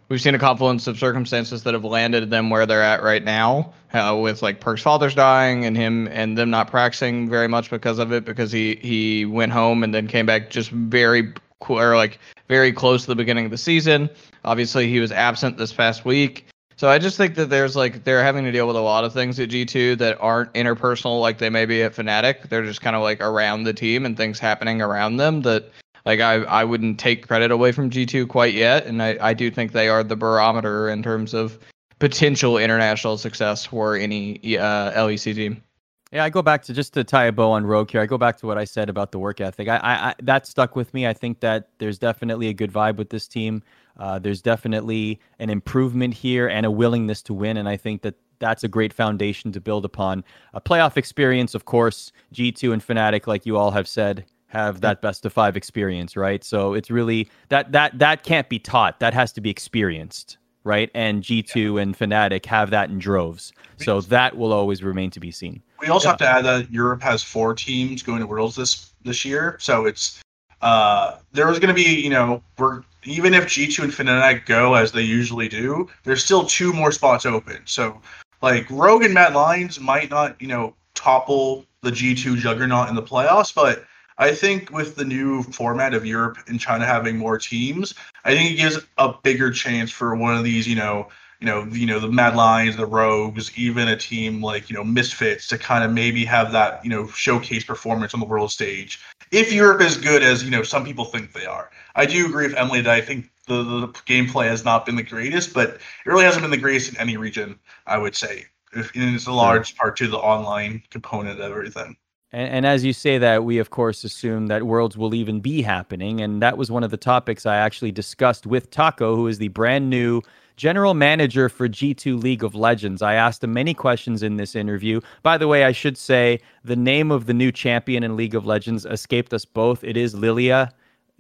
we've seen a confluence of circumstances that have landed them where they're at right now, uh, with like Perk's father's dying and him and them not practicing very much because of it, because he he went home and then came back just very or like very close to the beginning of the season. Obviously, he was absent this past week. So I just think that there's like they're having to deal with a lot of things at G2 that aren't interpersonal like they may be at Fnatic. They're just kind of like around the team and things happening around them that like I I wouldn't take credit away from G2 quite yet. And I, I do think they are the barometer in terms of potential international success for any uh, LEC team. Yeah, I go back to just to tie a bow on Rogue here. I go back to what I said about the work ethic. I, I, I that stuck with me. I think that there's definitely a good vibe with this team. Uh, there's definitely an improvement here and a willingness to win, and I think that that's a great foundation to build upon. A playoff experience, of course, G2 and Fnatic, like you all have said, have that best of five experience, right? So it's really that that that can't be taught. That has to be experienced right? And G2 and Fnatic have that in droves. So that will always remain to be seen. We also yeah. have to add that Europe has four teams going to Worlds this this year, so it's uh, there was going to be, you know, we're even if G2 and Fnatic go as they usually do, there's still two more spots open. So, like Rogue and Mad Lions might not, you know, topple the G2 juggernaut in the playoffs, but I think with the new format of Europe and China having more teams, I think it gives a bigger chance for one of these, you know, you know, you know, the Mad Lions, the Rogues, even a team like, you know, Misfits to kind of maybe have that, you know, showcase performance on the world stage. If Europe is good as, you know, some people think they are. I do agree with Emily that I think the, the gameplay has not been the greatest, but it really hasn't been the greatest in any region, I would say. And it's a large part to the online component of everything. And, and, as you say that, we of course assume that Worlds will even be happening. And that was one of the topics I actually discussed with Taco, who is the brand new general manager for G2 League of Legends. I asked him many questions in this interview. By the way, I should say the name of the new champion in League of Legends escaped us both. It is Lilia.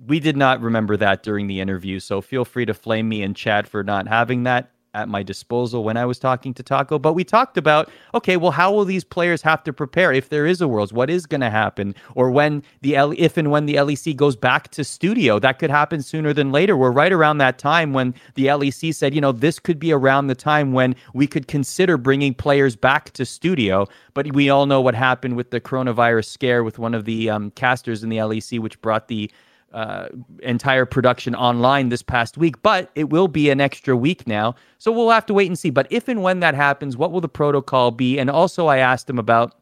We did not remember that during the interview, so feel free to flame me in chat for not having that at my disposal when I was talking to Taco. But we talked about, okay, well, how will these players have to prepare if there is a Worlds? What is going to happen? Or when the L- if and when the LEC goes back to studio, that could happen sooner than later. We're right around that time when the LEC said, you know, this could be around the time when we could consider bringing players back to studio. But we all know what happened with the coronavirus scare with one of the um, casters in the LEC, which brought the uh, entire production online this past week, but it will be an extra week now. So we'll have to wait and see. But if and when that happens, what will the protocol be? And also, I asked him about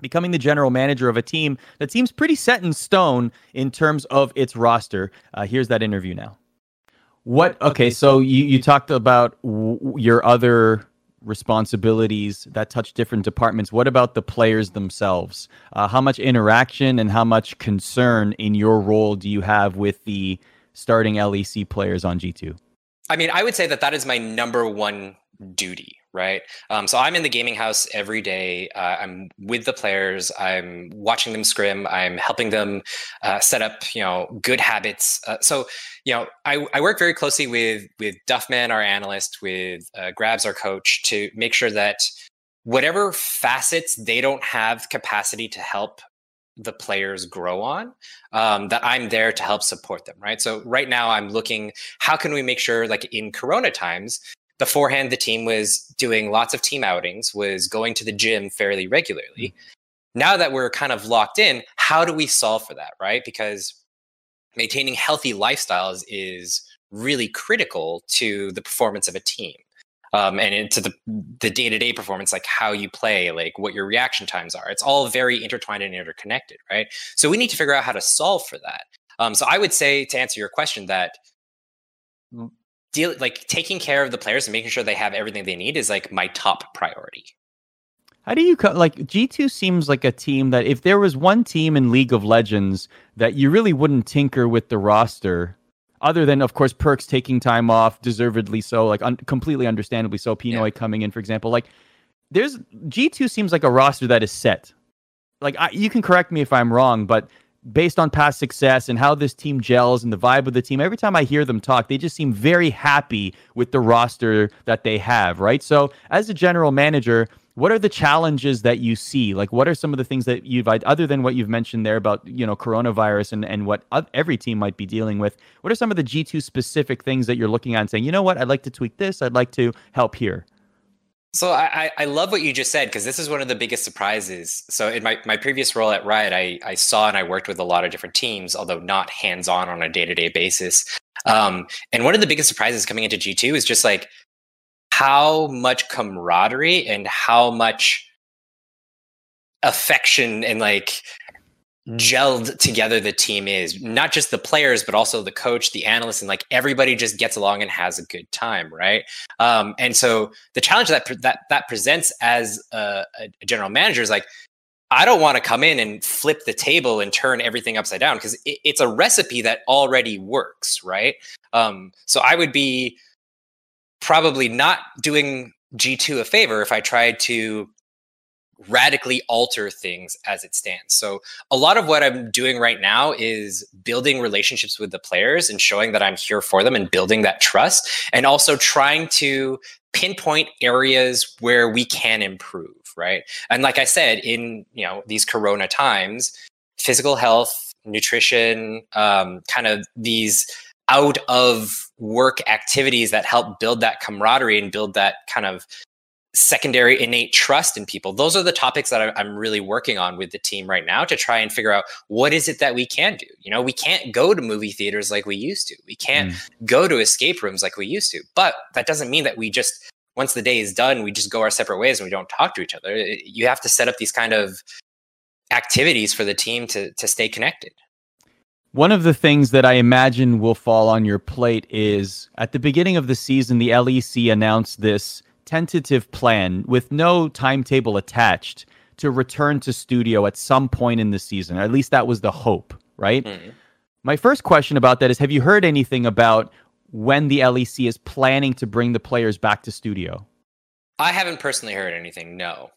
becoming the general manager of a team that seems pretty set in stone in terms of its roster. Uh, here's that interview now. What? Okay, so you, you talked about w- your other responsibilities that touch different departments. What about the players themselves? Uh, how much interaction and how much concern in your role do you have with the starting LEC players on G2? I mean, I would say that that is my number one duty, right? Um, so I'm in the gaming house every day. Uh, I'm with the players. I'm watching them scrim. I'm helping them uh, set up, you know, good habits. Uh, so, you know, I, I, work very closely with with Duffman, our analyst, with uh, Grabz, our coach, to make sure that whatever facets they don't have capacity to help the players grow on um, that i'm there to help support them right so right now i'm looking how can we make sure like in corona times beforehand the team was doing lots of team outings was going to the gym fairly regularly mm-hmm. now that we're kind of locked in how do we solve for that right because maintaining healthy lifestyles is really critical to the performance of a team um, and into the the day to day performance, like how you play, like what your reaction times are. It's all very intertwined and interconnected, right? So we need to figure out how to solve for that. Um, so I would say to answer your question that deal like taking care of the players and making sure they have everything they need is like my top priority. How do you cut like G2 seems like a team that if there was one team in League of Legends that you really wouldn't tinker with the roster, other than of course Perkz taking time off, deservedly so, like un- completely understandably so, P1noy yeah. coming in, for example, like there's G2 seems like a roster that is set. Like I, you can correct me if I'm wrong, but based on past success and how this team gels and the vibe of the team, every time I hear them talk, they just seem very happy with the roster that they have, right? So, as a general manager, what are the challenges that you see? Like, what are some of the things that you've, other than what you've mentioned there about, you know, coronavirus and, and what every team might be dealing with, what are some of the G2 specific things that you're looking at and saying, you know what, I'd like to tweak this, I'd like to help here? So I, I love what you just said because this is one of the biggest surprises. So in my, my previous role at Riot, I, I saw and I worked with a lot of different teams, although not hands on on a day to day basis. Um, and one of the biggest surprises coming into G2 is just like how much camaraderie and how much affection and like gelled together the team is not just the players but also the coach the analyst and like everybody just gets along and has a good time right? Um, and so the challenge that that that presents as a, a general manager is like i don't want to come in and flip the table and turn everything upside down because it, it's a recipe that already works right? Um, so i would be probably not doing g2 a favor if i tried to radically alter things as it stands. So a lot of what I'm doing right now is building relationships with the players and showing that I'm here for them and building that trust and also trying to pinpoint areas where we can improve, right? And like I said in, you know, these corona times, physical health, nutrition, um, kind of these out of work activities that help build that camaraderie and build that kind of secondary innate trust in people. Those are the topics that i'm really working on with the team right now to try and figure out what is it that we can do? You know we can't go to movie theaters like we used to. We can't mm. go to escape rooms like we used to. But that doesn't mean that we just once the day is done we just go our separate ways and we don't talk to each other. You have to set up these kind of activities for the team to to stay connected. One of the things that I imagine will fall on your plate is at the beginning of the season, the LEC announced this tentative plan with no timetable attached to return to studio at some point in the season. At least that was the hope, right? Mm-hmm. My first question about that is have you heard anything about when the LEC is planning to bring the players back to studio? I haven't personally heard anything, no.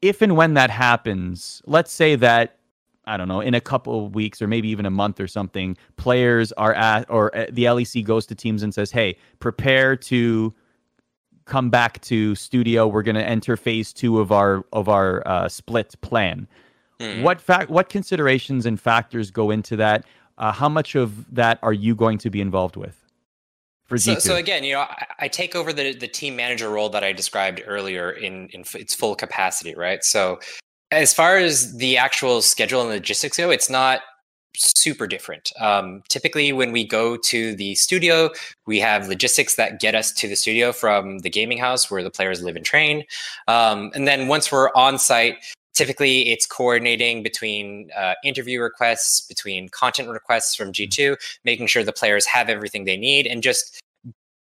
If and when that happens, let's say that I don't know, in a couple of weeks or maybe even a month or something, players are at, or uh, the LEC goes to teams and says, hey, prepare to come back to studio. We're going to enter phase two of our of our uh, split plan. Mm. What fact? What considerations and factors go into that? Uh, how much of that are you going to be involved with? For so, so again, you know, I, I, take over the the team manager role that I described earlier in in its full capacity, right? So, as far as the actual schedule and logistics go, it's not super different. Um, typically, when we go to the studio, we have logistics that get us to the studio from the gaming house where the players live and train. Um, and then once we're on site, typically it's coordinating between uh, interview requests, between content requests from G2, making sure the players have everything they need, and just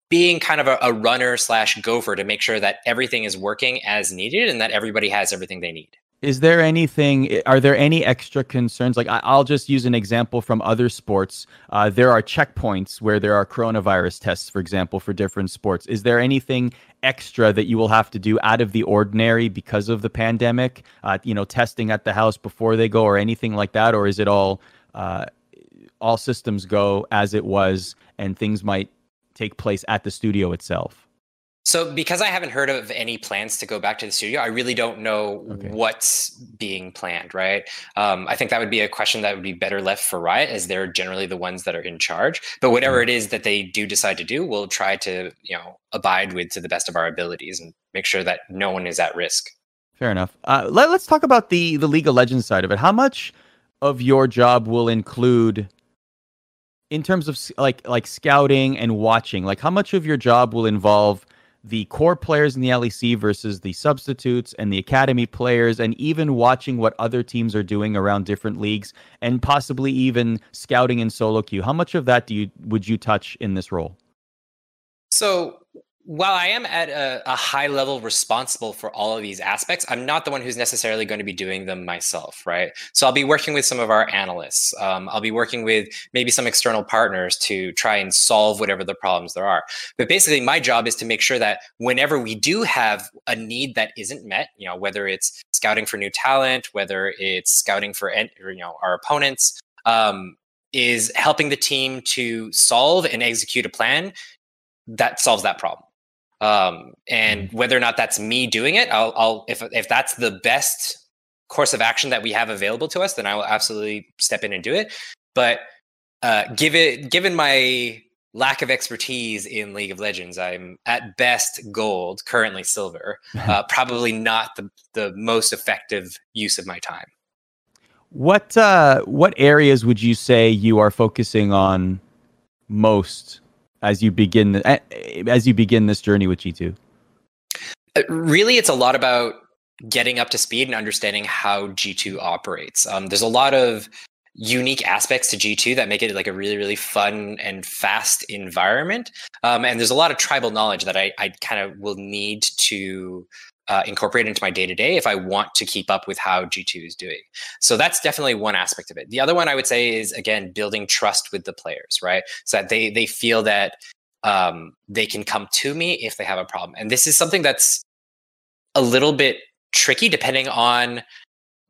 being kind of a, a runner slash gopher to make sure that everything is working as needed and that everybody has everything they need is there anything are there any extra concerns? Like i'll just use an example from other sports. Uh, there are checkpoints where there are coronavirus tests for example for different sports. Is there anything extra that you will have to do out of the ordinary because of the pandemic? Uh, you know testing at the house before they go or anything like that? Or is it all uh, all systems go as it was and things might take place at the studio itself so, because I haven't heard of any plans to go back to the studio, I really don't know okay. what's being planned, right? Um, I think that would be a question that would be better left for Riot, as they're generally the ones that are in charge. But whatever mm-hmm. it is that they do decide to do, we'll try to, you know, abide with to the best of our abilities and make sure that no one is at risk. Fair enough. Uh, let, let's talk about the the League of Legends side of it. How much of your job will include in terms of like like scouting and watching like how much of your job will involve the core players in the LEC versus the substitutes and the academy players, and even watching what other teams are doing around different leagues, and possibly even scouting in solo queue. How much of that do you would you touch in this role? So while I am at a, a, high level responsible for all of these aspects, I'm not the one who's necessarily going to be doing them myself, right? So I'll be working with some of our analysts. Um, I'll be working with maybe some external partners to try and solve whatever the problems there are. But basically, my job is to make sure that whenever we do have a need that isn't met, you know, whether it's scouting for new talent, whether it's scouting for you know our opponents, um, is helping the team to solve and execute a plan that solves that problem um, and mm-hmm. whether or not that's me doing it, I'll, I'll if if that's the best course of action that we have available to us, then I will absolutely step in and do it. But uh, give it, given my lack of expertise in League of Legends, I'm at best gold, currently silver. Uh, probably not the the most effective use of my time. What uh, what areas would you say you are focusing on most as you begin as you begin this journey with G2? Uh, really, it's a lot about getting up to speed and understanding how G2 operates. Um, there's a lot of unique aspects to G2 that make it like a really, really fun and fast environment. Um, and there's a lot of tribal knowledge that I, I kind of will need to uh, incorporate into my day to day if I want to keep up with how G2 is doing. So that's definitely one aspect of it. The other one I would say is again building trust with the players, right? So that they they feel that um, they can come to me if they have a problem. And this is something that's a little bit tricky depending on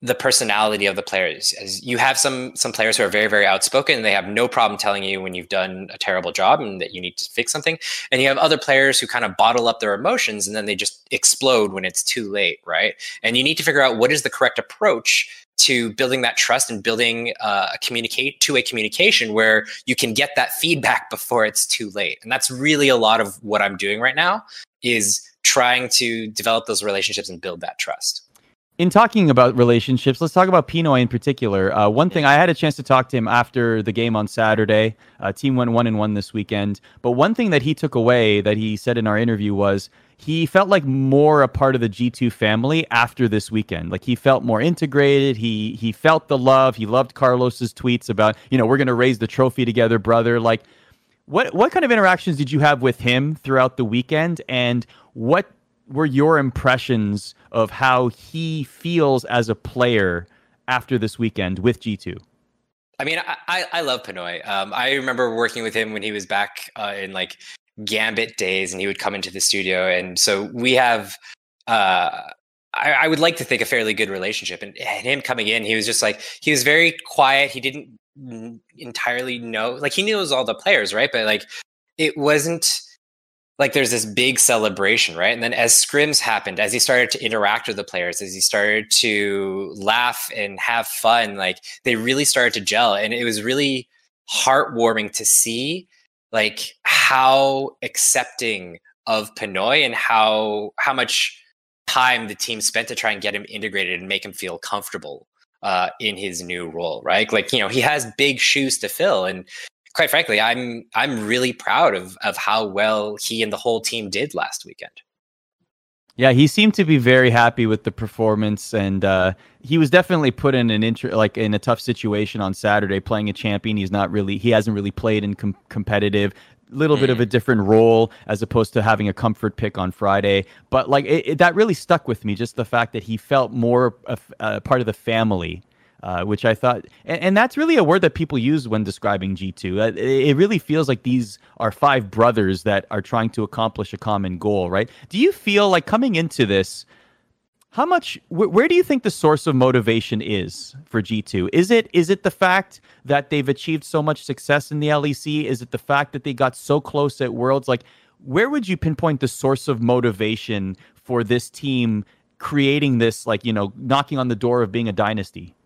the personality of the players as you have some some players who are very very outspoken and they have no problem telling you when you've done a terrible job and that you need to fix something. And you have other players who kind of bottle up their emotions and then they just explode when it's too late right? And you need to figure out what is the correct approach to building that trust and building uh, a communicate two-way communication where you can get that feedback before it's too late. And that's really a lot of what i'm doing right now is trying to develop those relationships and build that trust in talking about relationships, let's talk about P1noy in particular. Uh, one thing I had a chance to talk to him after the game on Saturday. Uh, team went one and one this weekend, but one thing that he took away that he said in our interview was he felt like more a part of the G2 family after this weekend. Like he felt more integrated. He he felt the love. He loved Carlos's tweets about you know we're gonna raise the trophy together, brother. Like what what kind of interactions did you have with him throughout the weekend, and what were your impressions of how he feels as a player after this weekend with G2? I mean, I, I love P1noy. Um, I remember working with him when he was back uh, in like Gambit days, and he would come into the studio, and so we have. Uh, I, I would like to think a fairly good relationship, and, and him coming in, he was just like he was very quiet. He didn't entirely know, like he knows all the players, right? But like it wasn't like there's this big celebration, right? And then as scrims happened, as he started to interact with the players, as he started to laugh and have fun, like they really started to gel. And it was really heartwarming to see like how accepting of P1noy and how how much time the team spent to try and get him integrated and make him feel comfortable uh, in his new role, right? Like, you know, he has big shoes to fill. And quite frankly, I'm I'm really proud of of how well he and the whole team did last weekend. Yeah, he seemed to be very happy with the performance, and uh, he was definitely put in an inter- like in a tough situation on Saturday, playing a champion. He's not really he hasn't really played in com- competitive. Little mm. bit of a mm. different role as opposed to having a comfort pick on Friday, but like it, it, that really stuck with me. Just the fact that he felt more a, a part of the family uh, which I thought, and, and, that's really a word that people use when describing G2. Uh, it, it really feels like these are five brothers that are trying to accomplish a common goal, right? Do you feel like coming into this, how much, wh- where do you think the source of motivation is for G2? Is it is it the fact that they've achieved so much success in the LEC? Is it the fact that they got so close at Worlds? Like, where would you pinpoint the source of motivation for this team creating this, like, you know, knocking on the door of being a dynasty?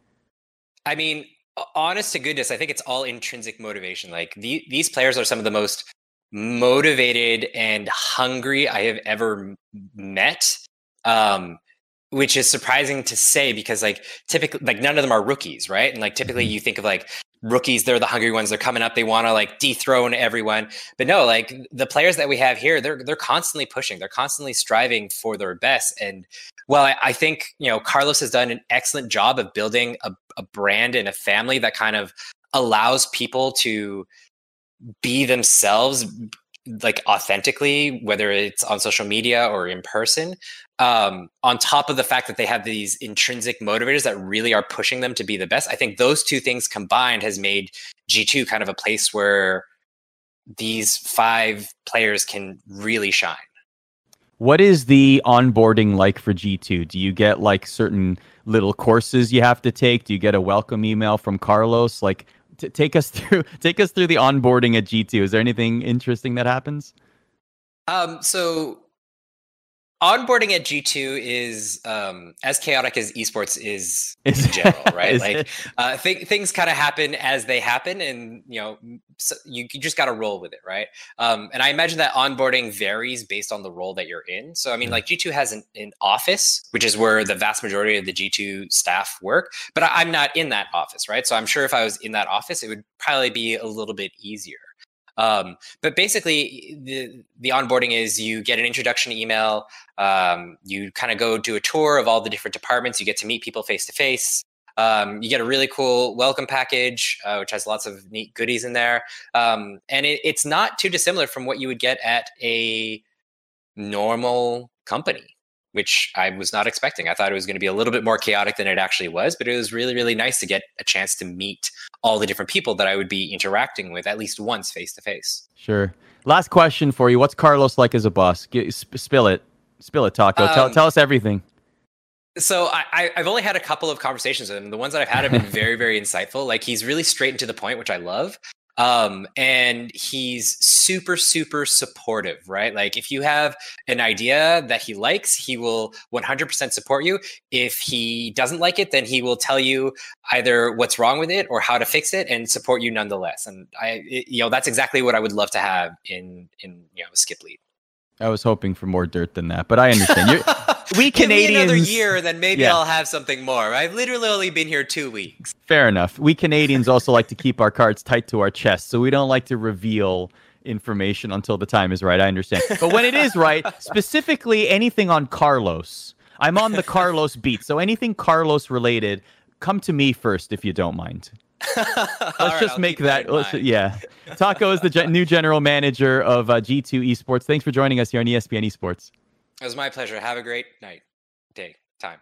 I mean, honest to goodness, I think it's all intrinsic motivation. Like the, these players are some of the most motivated and hungry I have ever met. Um, which is surprising to say because like typically like none of them are rookies, right? And like typically mm-hmm. you think of like rookies, they're the hungry ones, they're coming up, they want to like dethrone everyone. But no, like the players that we have here, they're they're constantly pushing, they're constantly striving for their best. And well, I, I think you know Carlos has done an excellent job of building a, a brand and a family that kind of allows people to be themselves like authentically whether it's on social media or in person um, on top of the fact that they have these intrinsic motivators that really are pushing them to be the best. I think those two things combined has made g2 kind of a place where these five players can really shine what is the onboarding like for G2? Do you get like certain little courses you have to take? Do you get a welcome email from Carlos? Like t- take us through take us through the onboarding at G2. Is there anything interesting that happens? Um so onboarding at G2 is um, as chaotic as esports is in general, right? like uh, th- things kind of happen as they happen, and you know, so you, you just got to roll with it, right? Um, and I imagine that onboarding varies based on the role that you're in. So I mean, like G2 has an, an office, which is where the vast majority of the G2 staff work, but I, I'm not in that office, right? So I'm sure if I was in that office, it would probably be a little bit easier. Um, but basically, the the onboarding is you get an introduction email. Um, you kind of go do a tour of all the different departments. You get to meet people face to face. You get a really cool welcome package, uh, which has lots of neat goodies in there. Um, and it, it's not too dissimilar from what you would get at a normal company which I was not expecting. I thought it was going to be a little bit more chaotic than it actually was, but it was really, really nice to get a chance to meet all the different people that I would be interacting with at least once face to face. Sure. Last question for you. What's Carlos like as a boss? Get, spill it. Spill it, Taco. Um, tell, tell us everything. So I, I've only had a couple of conversations with him. The ones that I've had have been very, very insightful. Like he's really straight and to the point, which I love. Um, and he's super, super supportive, right? Like if you have an idea that he likes, he will 100% support you. If he doesn't like it, then he will tell you either what's wrong with it or how to fix it and support you nonetheless. And I, it, you know, that's exactly what I would love to have in, in, you know, skip lead. I was hoping for more dirt than that, but I understand. You're, we Canadians. another year, then maybe Yeah. I'll have something more. I've literally only been here two weeks. Fair enough. We Canadians also like to keep our cards tight to our chest, so we don't like to reveal information until the time is right. I understand. But when it is right, specifically anything on Carlos, I'm on the Carlos beat. So anything Carlos related, come to me first if you don't mind. Let's just make that. let's- yeah. Taco is the gen- new general manager of uh, G2 Esports. Thanks for joining us here on ESPN Esports. It was my pleasure. Have a great night, day, time.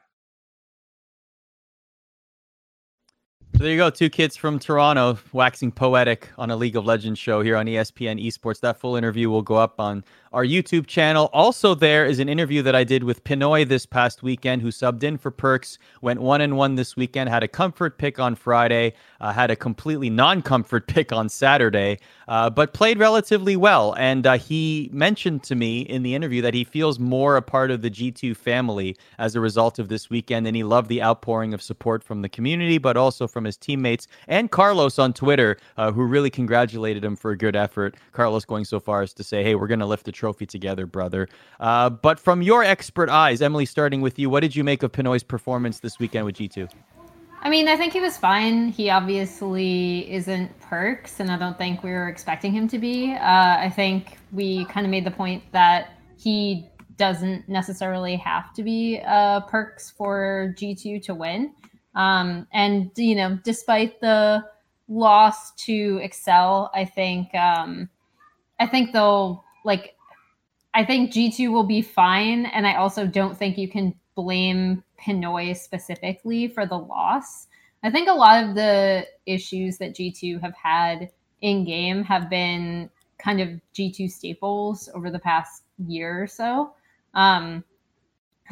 So there you go, two kids from Toronto waxing poetic on a League of Legends show here on ESPN Esports. That full interview will go up on our YouTube channel. Also, there is an interview that I did with P1noy this past weekend, who subbed in for Perkz, went one and one this weekend, had a comfort pick on Friday, uh, had a completely non-comfort pick on Saturday, uh, but played relatively well. And uh, he mentioned to me in the interview that he feels more a part of the G2 family as a result of this weekend, and he loved the outpouring of support from the community, but also from his teammates and Carlos on Twitter, uh, who really congratulated him for a good effort. Carlos going so far as to say, "Hey, we're going to lift the trophy together, brother." Uh, but from your expert eyes, Emily, starting with you, what did you make of P1noy's performance this weekend with G2? I mean, I think he was fine. He obviously isn't Perkz, and I don't think we were expecting him to be. Uh, I think we kind of made the point that he doesn't necessarily have to be uh, Perkz for G2 to win. Um, and, you know, despite the loss to Excel, I think, um, I think they'll, like, I think G2 will be fine. And I also don't think you can blame P1noy specifically for the loss. I think a lot of the issues that G2 have had in game have been kind of G2 staples over the past year or so. Um,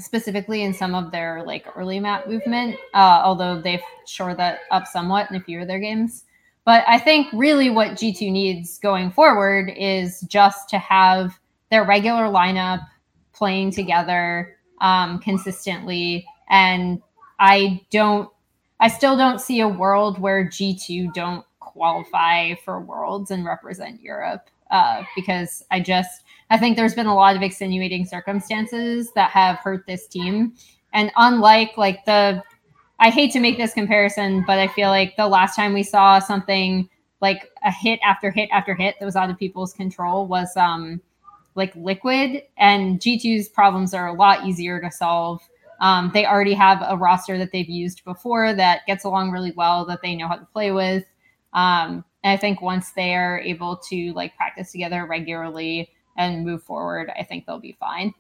specifically in some of their like early map movement, uh, although they've shored that up somewhat in a few of their games. But I think really what G2 needs going forward is just to have their regular lineup playing together um, consistently. And I don't, I still don't see a world where G2 don't qualify for Worlds and represent Europe uh, because I just, I think there's been a lot of extenuating circumstances that have hurt this team. And unlike like the, I hate to make this comparison, but I feel like the last time we saw something like a hit after hit after hit that was out of people's control was um like liquid and G2's problems are a lot easier to solve. Um, they already have a roster that they've used before that gets along really well that they know how to play with. Um, and I think once they are able to like practice together regularly and move forward, I think they'll be fine.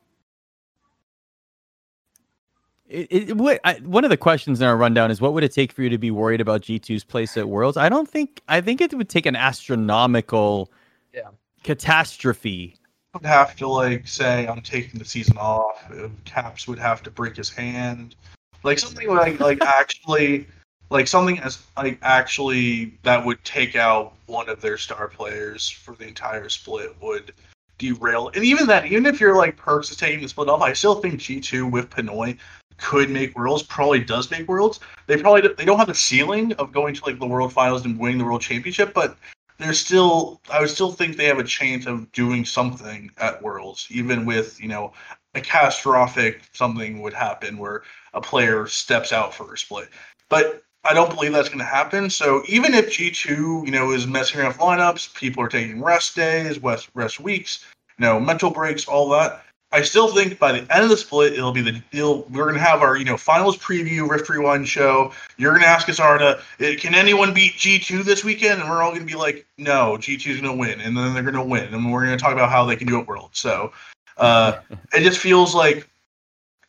It, it, what, I, one of the questions in our rundown is what would it take for you to be worried about G2's place at Worlds? I don't think, I think it would take an astronomical Yeah. catastrophe. Would have to like say I'm taking the season off. uh, Caps would have to break his hand, like something like like actually like something as like actually that would take out one of their star players for the entire split would derail. And even that, even if you're like Perkz is taking the split off, I still think G2 with P1noy could make worlds. Probably does make worlds. They probably they don't have the ceiling of going to like the world finals and winning the world championship, but they're still I would still think they have a chance of doing something at Worlds, even with, you know, a catastrophic something would happen where a player steps out for a split. But I don't believe that's going to happen. So even if G2, you know, is messing around with lineups, people are taking rest days, rest, rest weeks, you know, mental breaks, all that. I still think by the end of the split, it'll be the deal. We're going to have our, you know, finals preview, Rift Rewind show. You're going to ask us, Arda, eh, can anyone beat G2 this weekend? And we're all going to be like, no, G2's going to win. And then they're going to win. And we're going to talk about how they can do it world. So uh, it just feels like,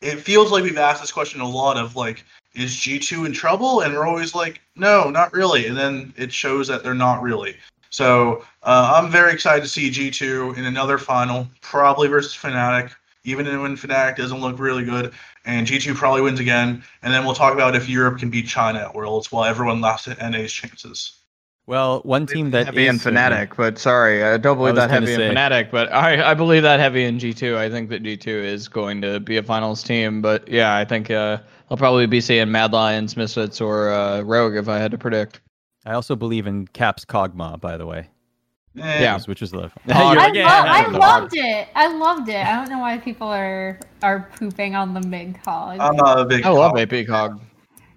it feels like we've asked this question a lot of like, is G2 in trouble? And we're always like, no, not really. And then it shows that they're not really. So uh, I'm very excited to see G2 in another final, probably versus Fnatic. even when Fnatic doesn't look really good. And G2 probably wins again. And then we'll talk about if Europe can beat China at Worlds while everyone lost at NA's chances. Well, one team that heavy is in Fnatic, but sorry, I don't believe was that gonna heavy say. in Fnatic, but I I believe that heavy in G2. I think that G2 is going to be a finals team, but yeah, I think uh, I'll probably be seeing Mad Lions, Misfits, or uh, Rogue if I had to predict. I also believe in Caps Kog'Maw, by the way. Eh, Yeah. Which was the Kog. I, lo- I loved it. I loved it. I don't know why people are are pooping on the big Kog. I'm not a big. I love Kog. AP Kog.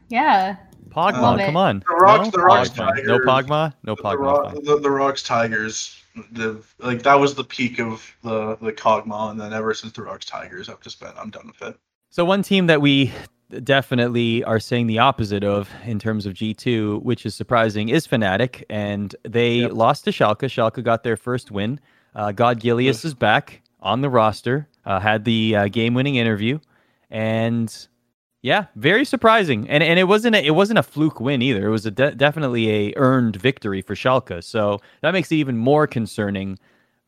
yeah. Pogma, Love come on. The Rocks- no? the Rocks Pogma. Tigers. No Pogma? No the, Pogma. Ro- fine. the, the ROX Tigers, the like that was the peak of the the Kog'Maw, and then ever since the ROX Tigers, I've just been I'm done with it. So one team that we definitely are saying the opposite of in terms of G2, which is surprising, is Fnatic, and they Yep. lost to Schalke. Schalke got their first win. Uh, God Gilius is back on the roster. Uh, had the uh, game-winning interview, and yeah, very surprising. And and it wasn't a, it wasn't a fluke win either. It was a de- definitely a earned victory for Schalke. So that makes it even more concerning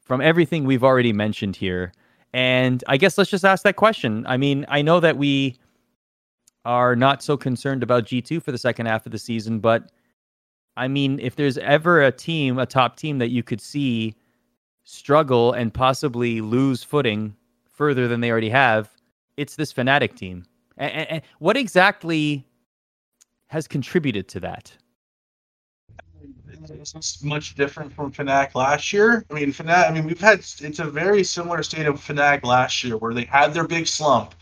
from everything we've already mentioned here. And I guess let's just ask that question. I mean, I know that we are not so concerned about G2 for the second half of the season, but I mean, if there's ever a team, a top team that you could see struggle and possibly lose footing further than they already have, it's this Fnatic team. And, what exactly has contributed to that? It's much different from Fnatic last year. I mean, Fnatic. I mean, we've had it's a very similar state of Fnatic last year, where they had their big slump,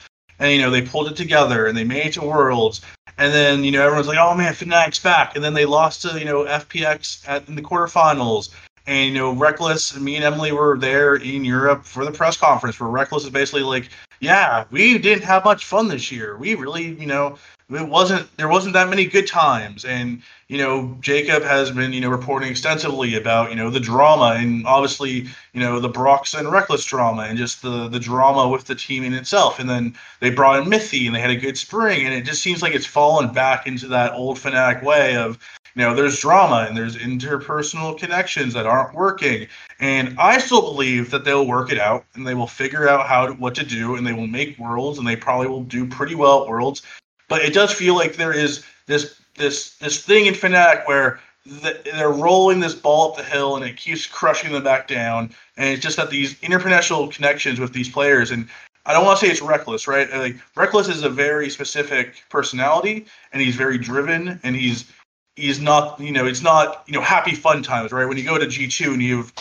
and you know they pulled it together and they made it to Worlds, and then you know everyone's like, oh man, Fnatic's back, and then they lost to you know FPX at in the quarterfinals, and you know Rekkles me and Emily were there in Europe for the press conference, where Rekkles is basically like, yeah, we didn't have much fun this year. We really, you know, it wasn't there wasn't that many good times, and you know, Jacob has been, you know, reporting extensively about, you know, the drama and obviously, you know, the Brox and Rekkles drama and just the the drama with the team in itself. And then they brought in Mithy and they had a good spring, and it just seems like it's fallen back into that old Fnatic way of, you know, there's drama and there's interpersonal connections that aren't working. And I still believe that they'll work it out and they will figure out how to, what to do and they will make worlds and they probably will do pretty well at worlds. But it does feel like there is this this this thing in Fnatic where th- they're rolling this ball up the hill and it keeps crushing them back down. And it's just that these interpersonal connections with these players and I don't want to say it's Rekkles, right? Like Rekkles is a very specific personality and he's very driven and he's he's not you know it's not you know happy fun times right when you go to g2 and you have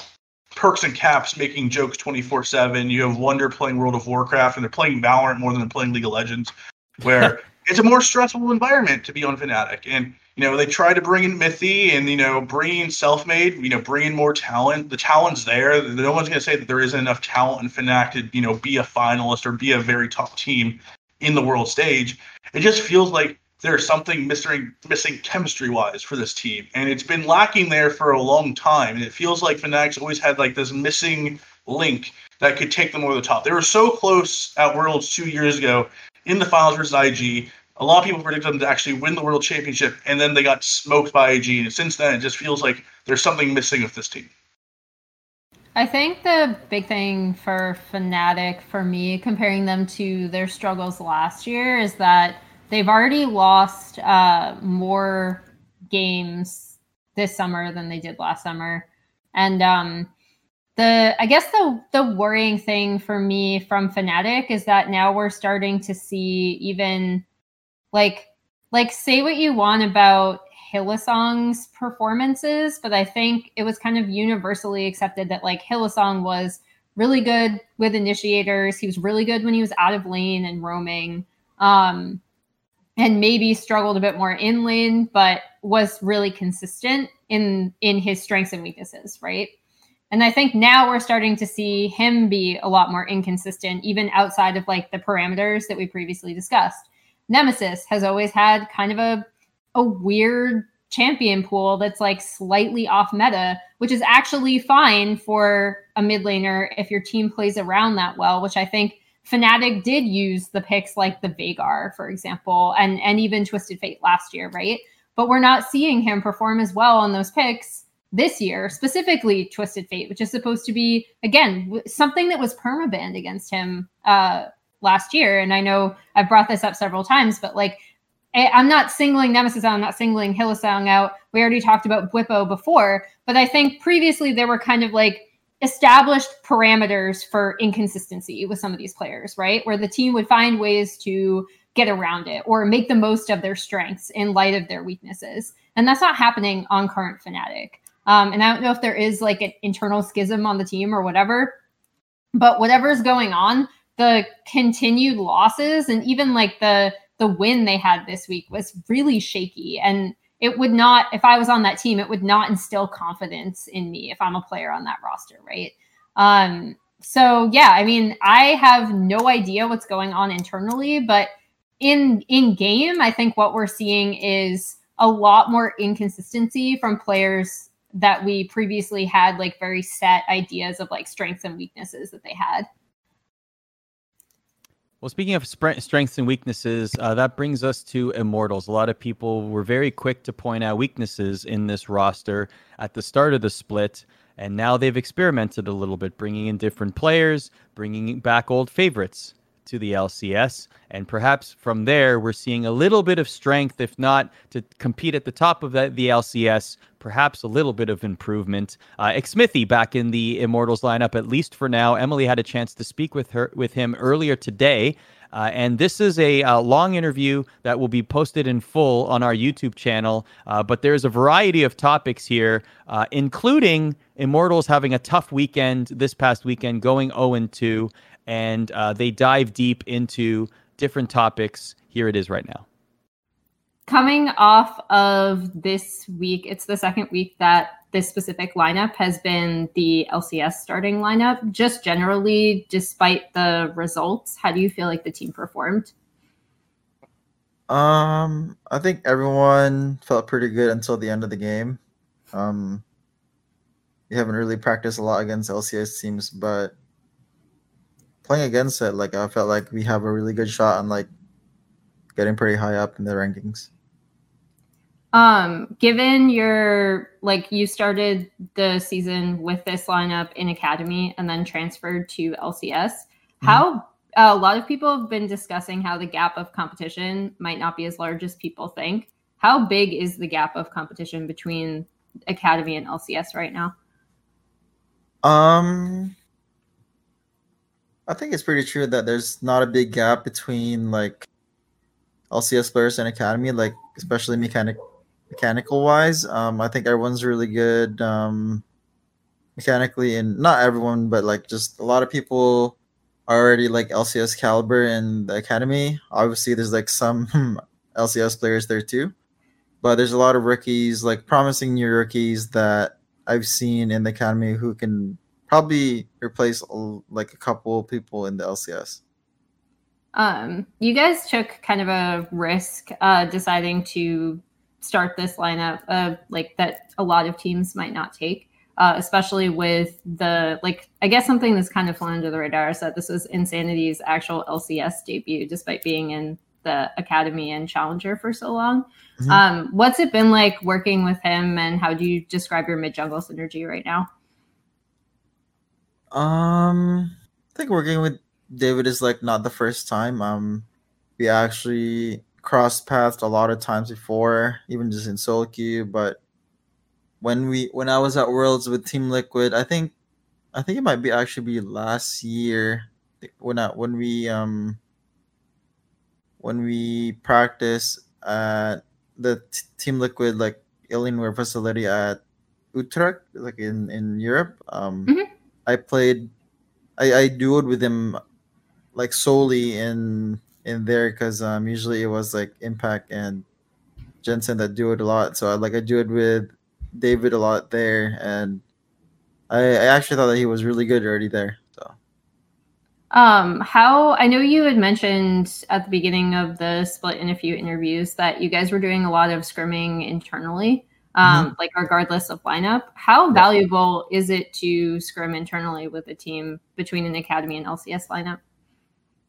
Perkz and caps making jokes 24 7 you have Wunder playing world of warcraft and they're playing valorant more than they're playing league of legends where it's a more stressful environment to be on Fnatic. And, you know, they try to bring in Mithy and, you know, bring in Selfmade, you know, bring in more talent. The talent's there. No one's going to say that there isn't enough talent in Fnatic to, you know, be a finalist or be a very top team in the world stage. It just feels like there's something missing, missing chemistry-wise for this team. And it's been lacking there for a long time. And it feels like Fnatic's always had, like, this missing link that could take them over the top. They were so close at Worlds two years ago in the finals versus IG. A lot of people predicted them to actually win the world championship, and then they got smoked by IG. And since then, it just feels like there's something missing with this team. I think the big thing for Fnatic, for me, comparing them to their struggles last year, is that they've already lost uh, more games this summer than they did last summer, and um, the I guess the the worrying thing for me from Fnatic is that now we're starting to see even like like say what you want about Hylissang's performances, but I think it was kind of universally accepted that like Hylissang was really good with initiators. He was really good when he was out of lane and roaming. Um, and maybe struggled a bit more in lane, but was really consistent in in his strengths and weaknesses, right? And I think now we're starting to see him be a lot more inconsistent, even outside of like the parameters that we previously discussed. Nemesis has always had kind of a a weird champion pool that's like slightly off meta, which is actually fine for a mid laner if your team plays around that well, which I think Fnatic did use the picks like the Veigar, for example, and and even Twisted Fate last year, right? But we're not seeing him perform as well on those picks this year, specifically Twisted Fate, which is supposed to be again something that was permabanned against him uh, last year. And I know I've brought this up several times, but like I'm not singling Nemesis out, I'm not singling Hylissang out. We already talked about Bwipo before, but I think previously there were kind of like established parameters for inconsistency with some of these players, right? Where the team would find ways to get around it or make the most of their strengths in light of their weaknesses. And that's not happening on current Fnatic. Um, and I don't know if there is like an internal schism on the team or whatever, but whatever's going on, the continued losses and even like the the win they had this week was really shaky and it would not if i was on that team it would not instill confidence in me if i'm a player on that roster right? Um so yeah i mean i have no idea what's going on internally but in in game i think what we're seeing is a lot more inconsistency from players that we previously had like very set ideas of like strengths and weaknesses that they had well, speaking of strengths and weaknesses, uh, that brings us to Immortals. A lot of people were very quick to point out weaknesses in this roster at the start of the split, and now they've experimented a little bit, bringing in different players, bringing back old favorites to the LCS. And perhaps from there, we're seeing a little bit of strength, if not to compete at the top of the, the LCS, perhaps a little bit of improvement. Uh, back in the Immortals lineup, at least for now. Emily had a chance to speak with her with him earlier today. Uh, and this is a, a, long interview that will be posted in full on our YouTube channel. Uh, but there's a variety of topics here, uh, including Immortals having a tough weekend this past weekend, going 0 2 and uh, they dive deep into different topics. Here it is right now. Coming off of this week, it's the second week that this specific lineup has been the LCS starting lineup. Just generally, despite the results, how do you feel like the team performed? Um, I think everyone felt pretty good until the end of the game. Um, we haven't really practiced a lot against LCS teams, but playing against it, like I felt like we have a really good shot on like getting pretty high up in the rankings. Um, given your like you started the season with this lineup in academy and then transferred to LCS, mm-hmm. how uh, a lot of people have been discussing how the gap of competition might not be as large as people think. How big is the gap of competition between academy and LCS right now? Um, I think it's pretty true that there's not a big gap between like LCS players and academy, like especially mechanic mechanical wise. Um, I think everyone's really good um, mechanically, and not everyone, but like just a lot of people are already like LCS caliber in the academy. Obviously, there's like some LCS players there too, but there's a lot of rookies, like promising new rookies that I've seen in the academy who can probably replace like a couple people in the LCS. Um, you guys took kind of a risk uh, deciding to start this lineup, uh, like that a lot of teams might not take. Uh, especially with the like, I guess something that's kind of flown under the radar is that this was Insanity's actual LCS debut, despite being in the academy and challenger for so long. Mm-hmm. Um, what's it been like working with him, and how do you describe your mid jungle synergy right now? Um, I think working with David is like not the first time. Um, we actually crossed paths a lot of times before, even just in solo queue. But when we when I was at Worlds with Team Liquid, I think I think it might be actually be last year when I, when we um when we practice at the t- Team Liquid like Alienware facility at Utrecht, like in in Europe. Um, mm-hmm. I played, I I duoed with him, like solely in in there because um usually it was like Impact and Jensen that do it a lot. So I like I do it with David a lot there, and I I actually thought that he was really good already there. So. Um, how I know you had mentioned at the beginning of the split in a few interviews that you guys were doing a lot of scrimming internally um, mm-hmm. like regardless of lineup. How valuable is it to scrim internally with a team between an academy and LCS lineup?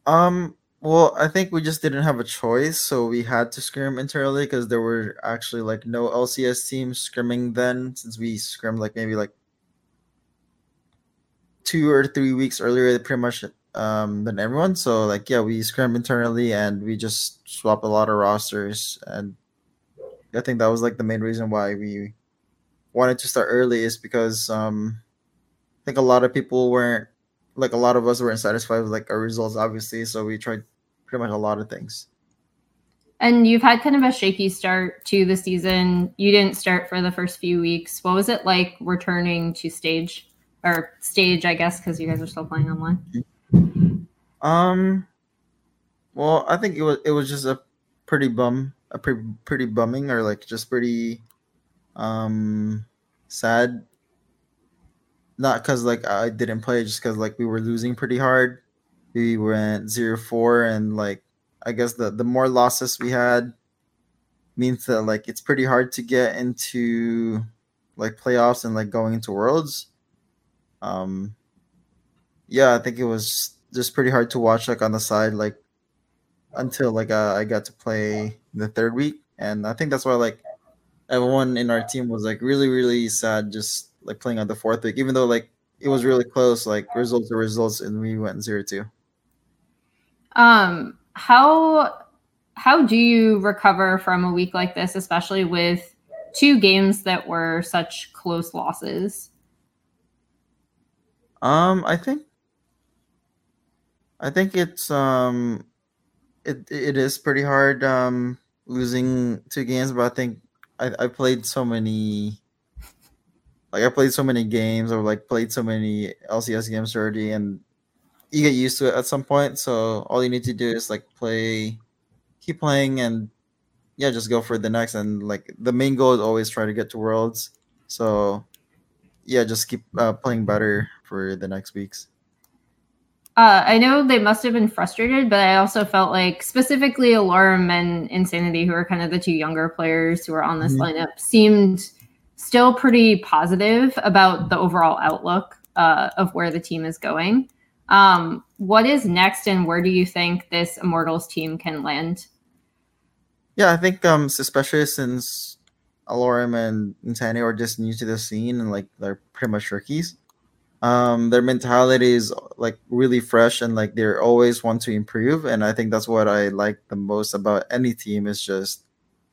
Um, Well, I think we just didn't have a choice, so we had to scrim internally because there were actually like no LCS teams scrimming then, since we scrimmed like maybe like two or three weeks earlier, pretty much um, than everyone. So like yeah, we scrimmed internally and we just swap a lot of rosters, and I think that was like the main reason why we wanted to start early is because um, I think a lot of people weren't like a lot of us weren't satisfied with like our results, obviously. So we tried pretty much a lot of things. And you've had kind of a shaky start to the season. You didn't start for the first few weeks. What was it like returning to stage or stage, I guess, because you guys are still playing online? Um, well, I think it was it was just a pretty bum, a pretty pretty bumming, or like just pretty um sad. Not because like I didn't play, just because like we were losing pretty hard we went zero four and like I guess the the more losses we had means that like it's pretty hard to get into like playoffs and like going into worlds. Um yeah, I think it was just pretty hard to watch like on the side like until like uh, I got to play the third week and I think that's why like everyone in our team was like really really sad just like playing on the fourth week even though like it was really close like results are results and we went zero two. Um, how how do you recover from a week like this, especially with two games that were such close losses? Um, I think I think it's um it it is pretty hard um losing two games, but I think I, I played so many like I played so many games or like played so many LCS games already and you get used to it at some point. So all you need to do is like play, keep playing, and yeah, just go for the next. And like the main goal is always try to get to worlds. So yeah, just keep uh, playing better for the next weeks. Uh, I know they must have been frustrated, but I also felt like specifically Allorim and Insanity, who are kind of the two younger players who are on this mm-hmm. lineup, seemed still pretty positive about the overall outlook uh, of where the team is going. Um, what is next, and where do you think this Immortals team can land? Yeah, I think um, especially since Allorim and Insanity are just new to the scene and like they're pretty much rookies. Um, their mentality is like really fresh and like they're always want to improve. And I think that's what I like the most about any team is just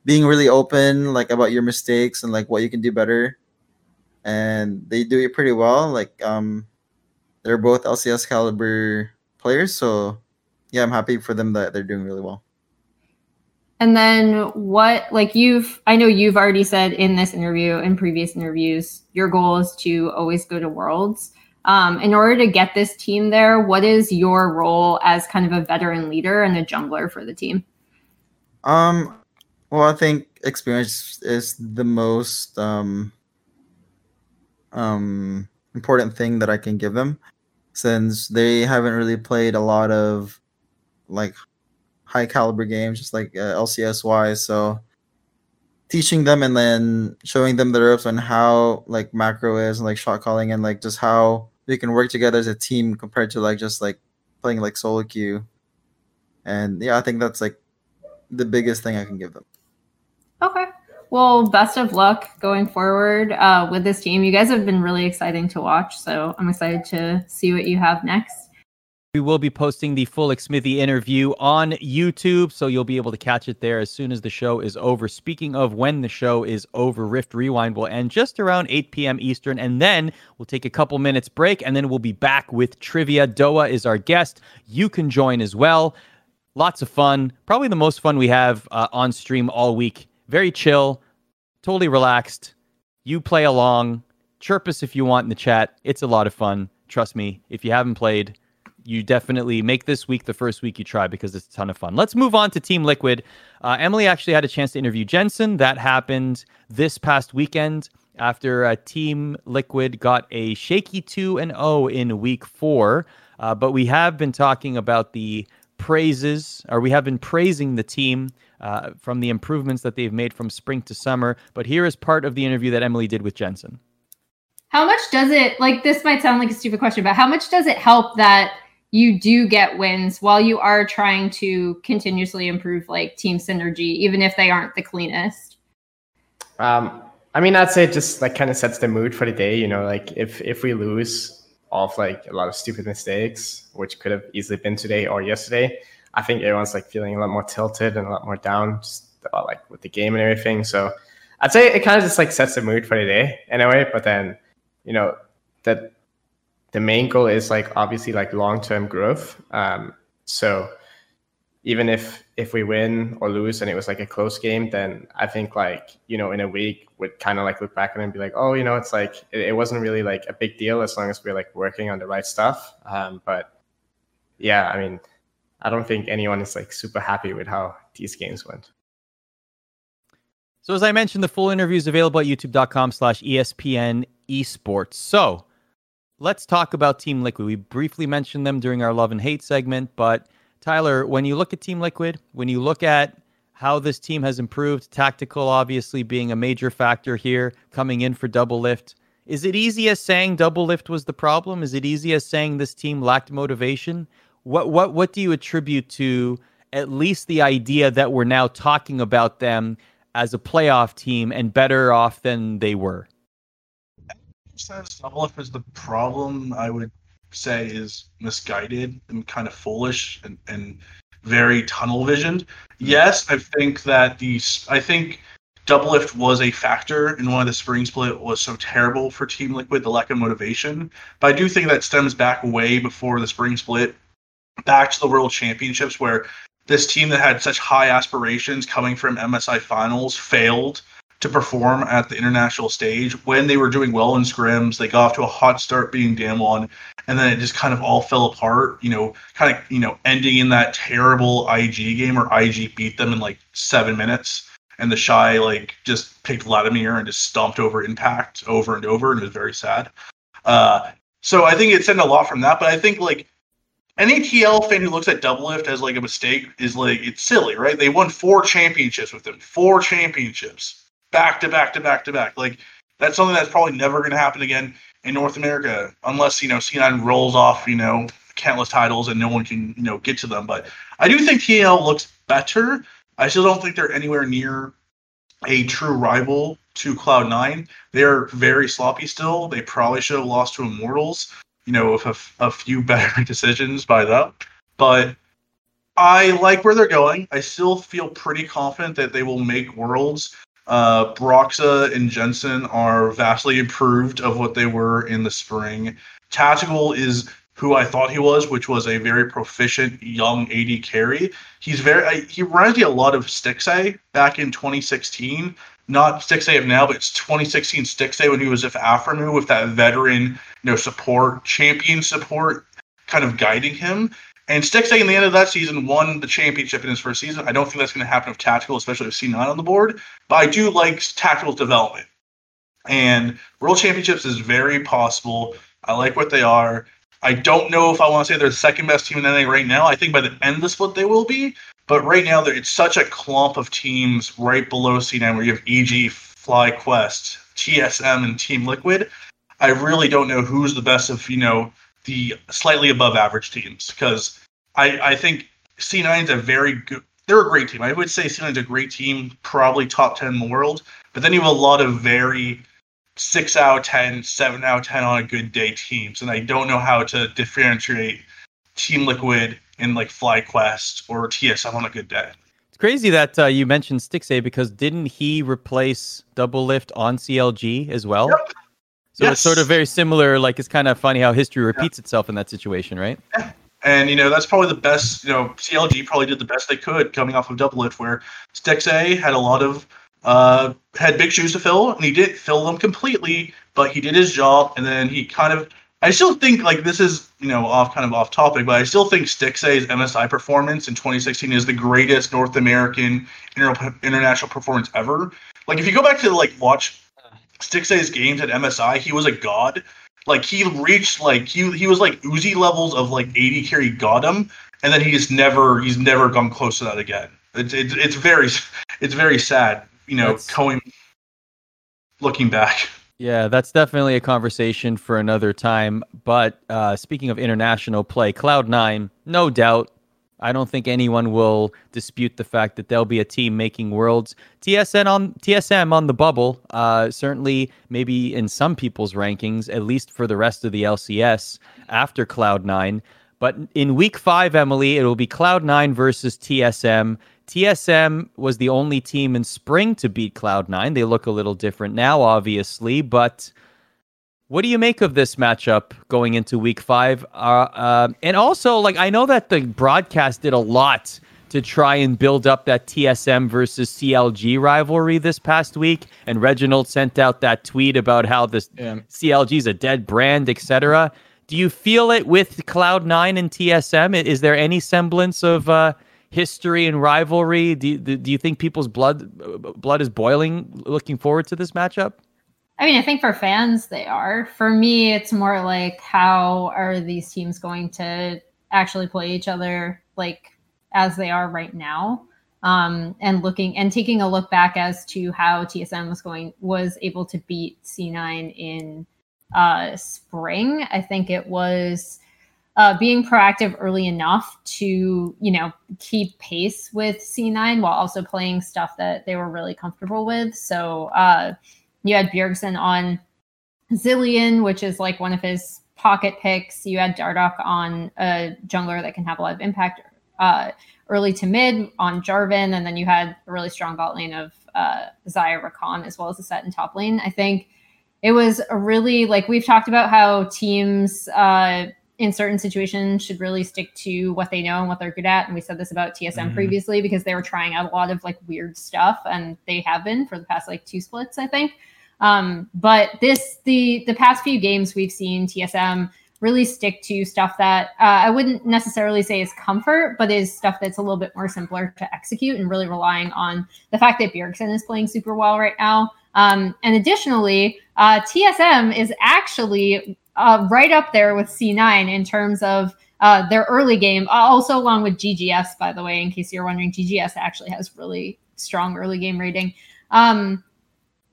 being really open, like about your mistakes and like what you can do better. And they do it pretty well. Like um, they're both LCS caliber players. So yeah, I'm happy for them that they're doing really well. And then what like you've I know you've already said in this interview in previous interviews, your goal is to always go to worlds. Um, in order to get this team there, what is your role as kind of a veteran leader and a jungler for the team? Um, well, I think experience is the most um, um, important thing that I can give them since they haven't really played a lot of like high caliber games, just like uh, LCS wise. So teaching them and then showing them the ropes on how like macro is and like shot calling and like just how we can work together as a team compared to like just like playing like solo queue. And yeah, I think that's like the biggest thing I can give them. Okay. Well, best of luck going forward uh, with this team. You guys have been really exciting to watch, so I'm excited to see what you have next. We will be posting the full Xmithie interview on YouTube, so you'll be able to catch it there as soon as the show is over. Speaking of when the show is over, Rift Rewind will end just around 8 p.m. Eastern, and then we'll take a couple minutes break, and then we'll be back with trivia. Doa is our guest. You can join as well. Lots of fun. Probably the most fun we have uh, on stream all week very chill, totally relaxed. You play along, chirp us if you want in the chat. It's a lot of fun. Trust me, if you haven't played, you definitely make this week the first week you try because it's a ton of fun. Let's move on to Team Liquid. Uh, Emily actually had a chance to interview Jensen. That happened this past weekend after uh, Team Liquid got a shaky 2 and 0 in week four. Uh, but we have been talking about the praises, or we have been praising the team uh, from the improvements that they've made from spring to summer. But here is part of the interview that Emily did with Jensen. How much does it, like, this might sound like a stupid question, but how much does it help that you do get wins while you are trying to continuously improve like team synergy, even if they aren't the cleanest? Um, I mean, I'd say it just like kind of sets the mood for the day. You know, like if if we lose off like a lot of stupid mistakes, which could have easily been today or yesterday, I think everyone's like feeling a lot more tilted and a lot more down, just about like with the game and everything. So I'd say it kind of just like sets the mood for the day anyway. But then, you know, that the main goal is like obviously like long term growth. Um, so even if if we win or lose and it was like a close game, then I think like you know in a week would kind of like look back and be like, oh, you know, it's like it, it, wasn't really like a big deal as long as we're like working on the right stuff. Um, but yeah, I mean, I don't think anyone is like super happy with how these games went. So as I mentioned, the full interview is available at youtube.com slash ESPN esports. So let's talk about Team Liquid. We briefly mentioned them during our love and hate segment, but Tyler, when you look at Team Liquid, when you look at how this team has improved, tactical obviously being a major factor here, coming in for Doublelift, is it easy as saying Doublelift was the problem? Is it easy as saying this team lacked motivation? What what what do you attribute to at least the idea that we're now talking about them as a playoff team and better off than they were? Says Doublelift is the problem. I would say is misguided and kind of foolish and, and very tunnel visioned. Hmm. Yes, I think that the I think Doublelift was a factor in why the spring split was so terrible for Team Liquid, the lack of motivation. But I do think that stems back way before the spring split, back to the World Championships, where this team that had such high aspirations coming from MSI finals failed to perform at the international stage. When they were doing well in scrims, they got off to a hot start being Damwon, and then it just kind of all fell apart, you know, kind of, you know, ending in that terrible IG game where IG beat them in like seven minutes. And TheShy like just picked Vladimir and just stomped over Impact over and over, and it was very sad. Uh, so I think it sent a lot from that, but I think like any TL fan who looks at Doublelift as like a mistake is like it's silly, right? They won four championships with them, four championships back to back to back to back. Like that's something that's probably never going to happen again in North America unless you know C9 rolls off you know countless titles and no one can you know get to them. But I do think TL looks better. I still don't think they're anywhere near a true rival to Cloud9. They're very sloppy still. They probably should have lost to Immortals, you know, with a, a few better decisions by them. But I like where they're going. I still feel pretty confident that they will make Worlds. Uh, Broxah and Jensen are vastly improved of what they were in the spring. Tactical is who I thought he was, which was a very proficient young AD carry. He's very he reminds me a lot of Stixxay back in 2016. Not Stixxay of now, but it's 2016 Stixxay when he was with Aphromoo with that veteran, you know, support, champion support kind of guiding him. And Stixxay in the end of that season won the championship in his first season. I don't think that's going to happen with Tactical, especially with C9 on the board. But I do like Tactical's development. And World Championships is very possible. I like what they are. I don't know if I want to say they're the second best team in NA right now. I think by the end of the split they will be. But right now, it's such a clump of teams right below C9 where you have EG, FlyQuest, TSM, and Team Liquid. I really don't know who's the best of, you know, the slightly above average teams because I, I think C9 is a very good. They're a great team. I would say C9 is a great team, probably top 10 in the world. But then you have a lot of very 6 out of 10, 7 out of 10 on a good day teams. And I don't know how to differentiate Team Liquid and like FlyQuest or TSM on a good day. It's crazy that uh, you mentioned Stixxay because didn't he replace Doublelift on CLG as well? Yep. So yes. it's sort of very similar. Like it's kind of funny how history repeats yeah. itself in that situation, right? Yeah. And you know that's probably the best. You know, CLG probably did the best they could coming off of Doublelift, where Stixxay had a lot of uh, had big shoes to fill, and he didn't fill them completely. But he did his job, and then he kind of. I still think like this is you know off kind of off topic, but I still think Stixxay's MSI performance in 2016 is the greatest North American inter- international performance ever. Like if you go back to like watch Stixxay's games at MSI, he was a god. Like he reached like he he was like Uzi levels of like AD carry got him, and then he's never he's never gone close to that again. It's it's, it's very it's very sad, you know, that's, going looking back. Yeah, that's definitely a conversation for another time. But uh, speaking of international play, Cloud9, no doubt. I don't think anyone will dispute the fact that there'll be a team making worlds. TSN on TSM on the bubble, uh, certainly maybe in some people's rankings, at least for the rest of the LCS after Cloud9. But in week five, Emily, it will be Cloud9 versus TSM. TSM was the only team in spring to beat Cloud9. They look a little different now, obviously, but what do you make of this matchup going into week five? Uh, uh, and also, like, I know that the broadcast did a lot to try and build up that TSM versus CLG rivalry this past week. And Reginald sent out that tweet about how this Yeah. CLG is a dead brand, etc. Do you feel it with Cloud9 and TSM? Is there any semblance of uh, history and rivalry? Do you, do you think people's blood blood is boiling looking forward to this matchup? I mean, I think for fans, they are. For me, it's more like how are these teams going to actually play each other like as they are right now? Um, and looking and taking a look back as to how TSM was going was able to beat C9 in uh, spring. I think it was uh, being proactive early enough to you know keep pace with C9 while also playing stuff that they were really comfortable with. So uh, you had Bjergsen on Zilean, which is like one of his pocket picks. You had Dardoch on a jungler that can have a lot of impact uh, early to mid on Jarvan, and then you had a really strong bot lane of uh, Xayah Rakan as well as a Sett in top lane. I think it was a really like we've talked about how teams uh, in certain situations should really stick to what they know and what they're good at. And we said this about TSM Mhm. previously because they were trying out a lot of like weird stuff, and they have been for the past like two splits, I think. Um, but this the the past few games we've seen TSM really stick to stuff that uh, I wouldn't necessarily say is comfort, but is stuff that's a little bit more simpler to execute and really relying on the fact that Bjergsen is playing super well right now. Um, and additionally, uh, TSM is actually uh, right up there with C9 in terms of uh, their early game, uh, also along with GGS, by the way, in case you're wondering, GGS actually has really strong early game rating. Um,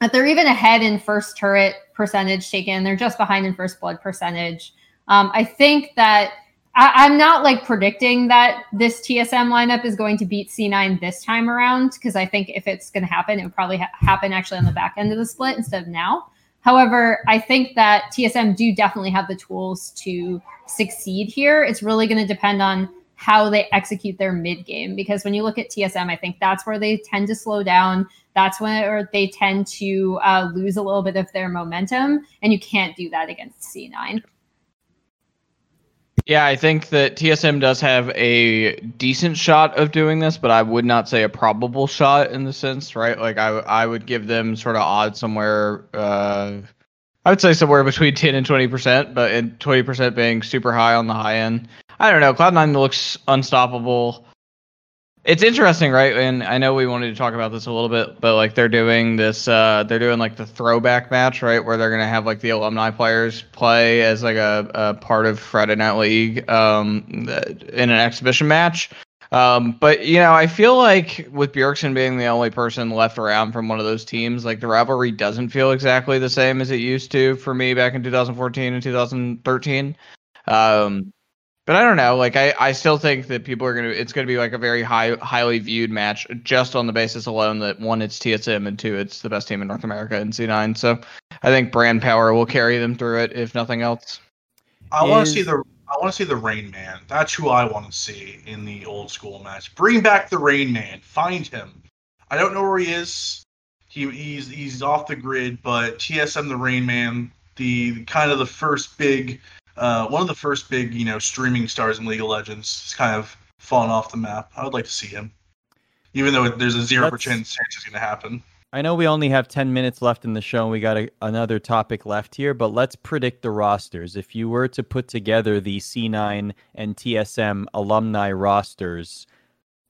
but they're even ahead in first turret percentage taken. They're just behind in first blood percentage. Um, I think that I, I'm not like predicting that this TSM lineup is going to beat C9 this time around because I think if it's going to happen, it would probably ha- happen actually on the back end of the split instead of now. However, I think that TSM do definitely have the tools to succeed here. It's really going to depend on how they execute their mid game because when you look at TSM, I think that's where they tend to slow down. That's where they tend to uh, lose a little bit of their momentum, and you can't do that against C9. Yeah, I think that TSM does have a decent shot of doing this, but I would not say a probable shot in the sense, right? Like I, I would give them sort of odds somewhere. Uh, I would say somewhere between ten and twenty percent, but and twenty percent being super high on the high end. I don't know. Cloud Nine looks unstoppable. It's interesting, right? And I know we wanted to talk about this a little bit, but like they're doing this, uh, they're doing like the throwback match, right? Where they're gonna have like the alumni players play as like a, a part of Friday Night League um, in an exhibition match. Um, but you know, I feel like with Bjergsen being the only person left around from one of those teams, like the rivalry doesn't feel exactly the same as it used to for me back in 2014 and 2013. Um, but I don't know. Like I, I still think that people are gonna. It's gonna be like a very high, highly viewed match just on the basis alone that one, it's TSM, and two, it's the best team in North America in C9. So I think brand power will carry them through it, if nothing else. I want to see the I want to see the Rain Man. That's who I want to see in the old school match. Bring back the Rain Man. Find him. I don't know where he is. He, he's he's off the grid, but TSM the Rain Man, the kind of the first big, uh, one of the first big you know streaming stars in League of Legends, has kind of fallen off the map. I would like to see him, even though there's a zero percent chance it's going to happen. I know we only have 10 minutes left in the show and we got a, another topic left here, but let's predict the rosters. If you were to put together the C9 and TSM alumni rosters,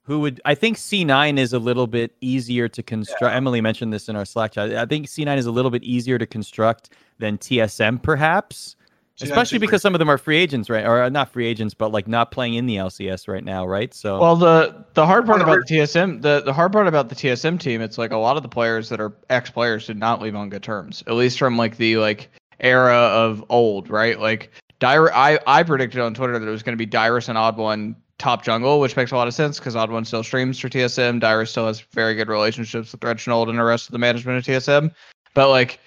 who would I think C9 is a little bit easier to construct. Emily mentioned this in our Slack chat. I think C9 is a little bit easier to construct than TSM perhaps. C9 Especially because some of them are free agents, right? Or uh, not free agents, but like not playing in the LCS right now, right? So Well, the the hard part about the TSM, the the hard part about the TSM team, it's like a lot of the players that are ex players did not leave on good terms. At least from like the like era of old, right? Like Dire, I, I predicted on Twitter that it was going to be Dyrus and Odd One top jungle, which makes a lot of sense because Odd One still streams for TSM. Dyrus still has very good relationships with Reginald and the rest of the management of TSM. But like, it,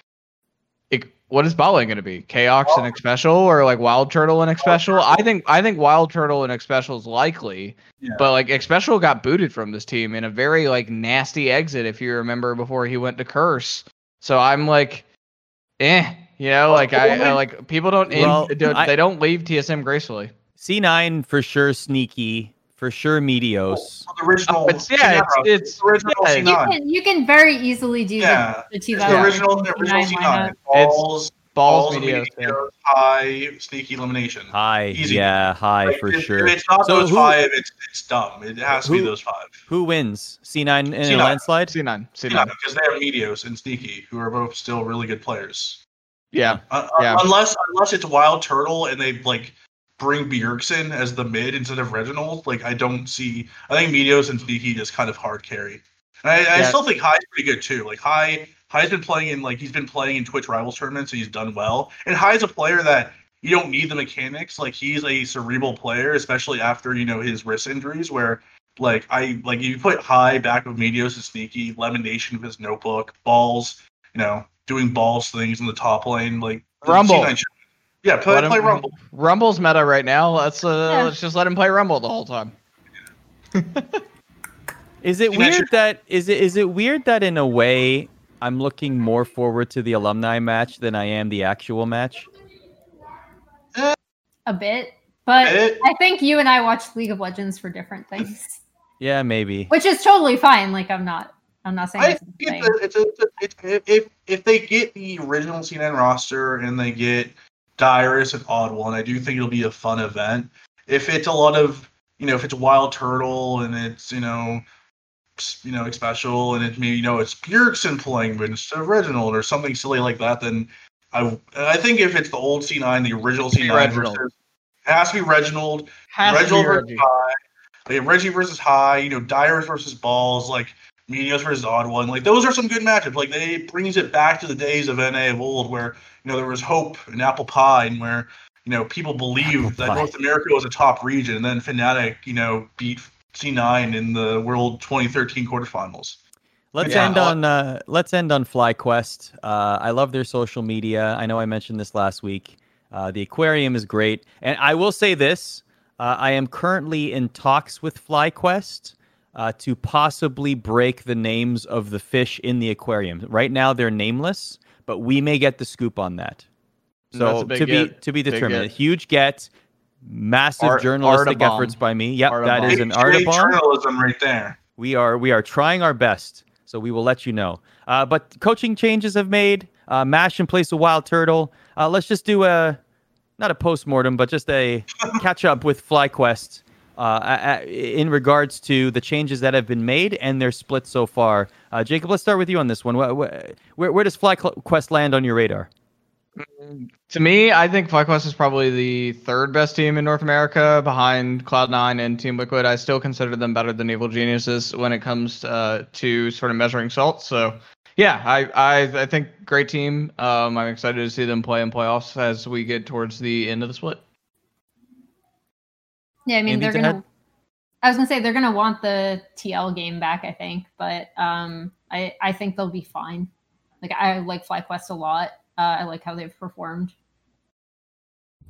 what is bot going to be? Chaox and Xpecial or like Wild Turtle and Xpecial? I think I think Wild Turtle and Xpecial is likely, Yeah. but like Xpecial got booted from this team in a very like nasty exit if you remember before he went to Curse. So I'm like, eh, you know, like I, I like people don't, in, Well, don't I- they don't leave TSM gracefully. C9 for sure sneaky, for sure Meteos. The original. It's yeah, it's, it's original yeah, You can you can very easily do Yeah. the, the It's the original, the original C9 C9. lineup. Balls, balls, balls, Meteos, yeah. Meteos, Hai, sneaky LemonNation. Hai, Easy. yeah, Hai Like, for if, sure. If it's not So those who- five, it's it's dumb. It has to be those five. Who wins? C9 in a C9. landslide? C9, C9. Yeah, because they have Meteos and Sneaky, who are both still really good players. Yeah, Uh, Yeah. Unless unless it's Wild Turtle and they like bring Bjergsen as the mid instead of Reginald, like I don't see. I think Meteos and Sneaky just kind of hard carry. And I, I still think Hai's pretty good too. Like Hai, Hai's been playing in like he's been playing in Twitch Rivals tournaments, and he's done well. And Hai's a player that you don't need the mechanics. Like he's a cerebral player, especially after you know his wrist injuries, where like I like you put Hai back with Meteos and Sneaky, Lemon Nation with his notebook, balls, you know, doing balls things in the top lane, like Rumble. C9 should- Yeah, play, Let him- play Rumble. Rumble's meta right now. Let's uh, Yeah. let's just let him play Rumble the whole time. Is it You mentioned- weird that is it is it weird that in a way I'm looking more forward to the alumni match than I am the actual match? a bit, but Bit. I think you and I watch League of Legends for different things, Yeah, maybe. which is totally fine. Like I'm not I'm not saying I it's think a it's, a, it's, a, it's, if if they get the original C9 roster and they get Dyrus and Odd One, I do think it'll be a fun event. If it's a lot of you know, if it's Wild Turtle and it's you know, you know, special and it's maybe you know it's Bjergsen playing but instead of Reginald or something silly like that, then I I think if it's the old C9, the original be C9 Reginald. versus it has to be Reginald. Has Reginald be versus Reggie. Hai. Like Reggie versus Hai, you know, Dyrus versus Balls, like Meteos versus Odd One. Like those are some good matchups. Like they it brings it back to the days of NA of old where, you know, there was hope and Apple Pie and where, you know, people believed Apple that Pie. North America was a top region and then Fnatic, you know, beat C9 in the World 2013 quarterfinals. Let's Yeah. end on uh, let's end on FlyQuest. Uh, I love their social media. I know I mentioned this last week. Uh, the aquarium is great, and I will say this: uh, I am currently in talks with FlyQuest uh, to possibly break the names of the fish in the aquarium. Right now, they're nameless, but we may get the scoop on that. So a big to be to be determined. get. A huge get, massive Art- journalistic Artabomb. efforts by me. Yep, that Artabomb. is an Big J Artabomb. journalism right there. We are we are trying our best, so we will let you know. Uh, but coaching changes have made. Uh, Mash in place of Wild Turtle. Uh, let's just do a not a post mortem, but just a catch up with FlyQuest uh, in regards to the changes that have been made and their split so far. Uh, Jacob, let's start with you on this one. Wh- wh- Where, where does FlyQuest land on your radar? To me, I think FlyQuest is probably the third best team in North America behind Cloud9 and Team Liquid. I still consider them better than Evil Geniuses when it comes uh, to sort of measuring salt. So, yeah, I, I I think great team. Um, I'm excited to see them play in playoffs as we get towards the end of the split. Yeah, I mean Andy they're to gonna. add? I was gonna say they're gonna want the TL game back. I think, but um, I I think they'll be fine. Like I like FlyQuest a lot. Uh, I like how they've performed.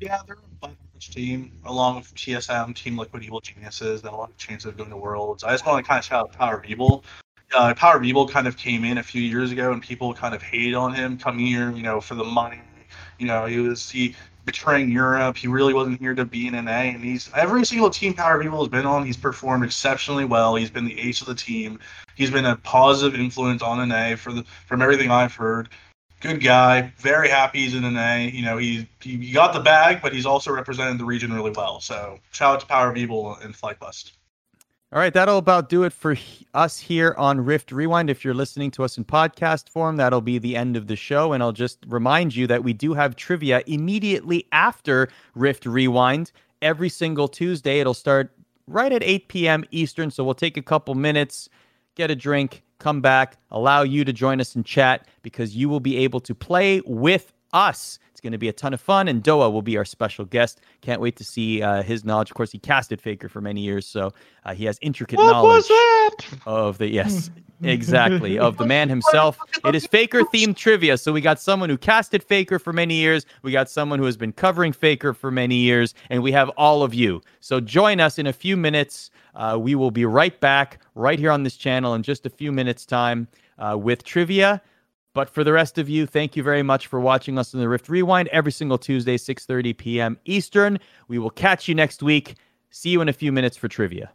Yeah, they're a fun team, along with TSM, Team Liquid Evil Geniuses, that a lot of chances of going to Worlds. I just want to kind of shout out Power of Evil. Uh, Power of Evil kind of came in a few years ago, and people kind of hated on him coming here, you know, for the money. You know, he was he betraying Europe. He really wasn't here to be in NA, and he's every single team Power Evil has been on. He's performed exceptionally well. He's been the ace of the team. He's been a positive influence on NA for the from everything I've heard good guy. Very happy he's in NA. You know, he he got the bag, but he's also represented the region really well. So shout out to Power of Evil and FlyQuest. All right, that'll about do it for us here on Rift Rewind. If you're listening to us in podcast form, that'll be the end of the show. And I'll just remind you that we do have trivia immediately after Rift Rewind every single Tuesday. It'll start right at 8 p.m. Eastern. So we'll take a couple minutes, get a drink, come back, allow you to join us in chat because you will be able to play with us. It's going to be a ton of fun, and Doa will be our special guest. Can't wait to see uh, his knowledge. Of course, he casted Faker for many years, so uh, he has intricate What knowledge was that? of the yes, exactly of the man himself. It is Faker themed trivia. So we got someone who casted Faker for many years. We got someone who has been covering Faker for many years, and we have all of you. So join us in a few minutes. Uh, we will be right back right here on this channel in just a few minutes' time uh, with trivia. But for the rest of you, thank you very much for watching us in the Rift Rewind every single Tuesday, 6:30 p.m. Eastern. We will catch you next week. See you in a few minutes for trivia.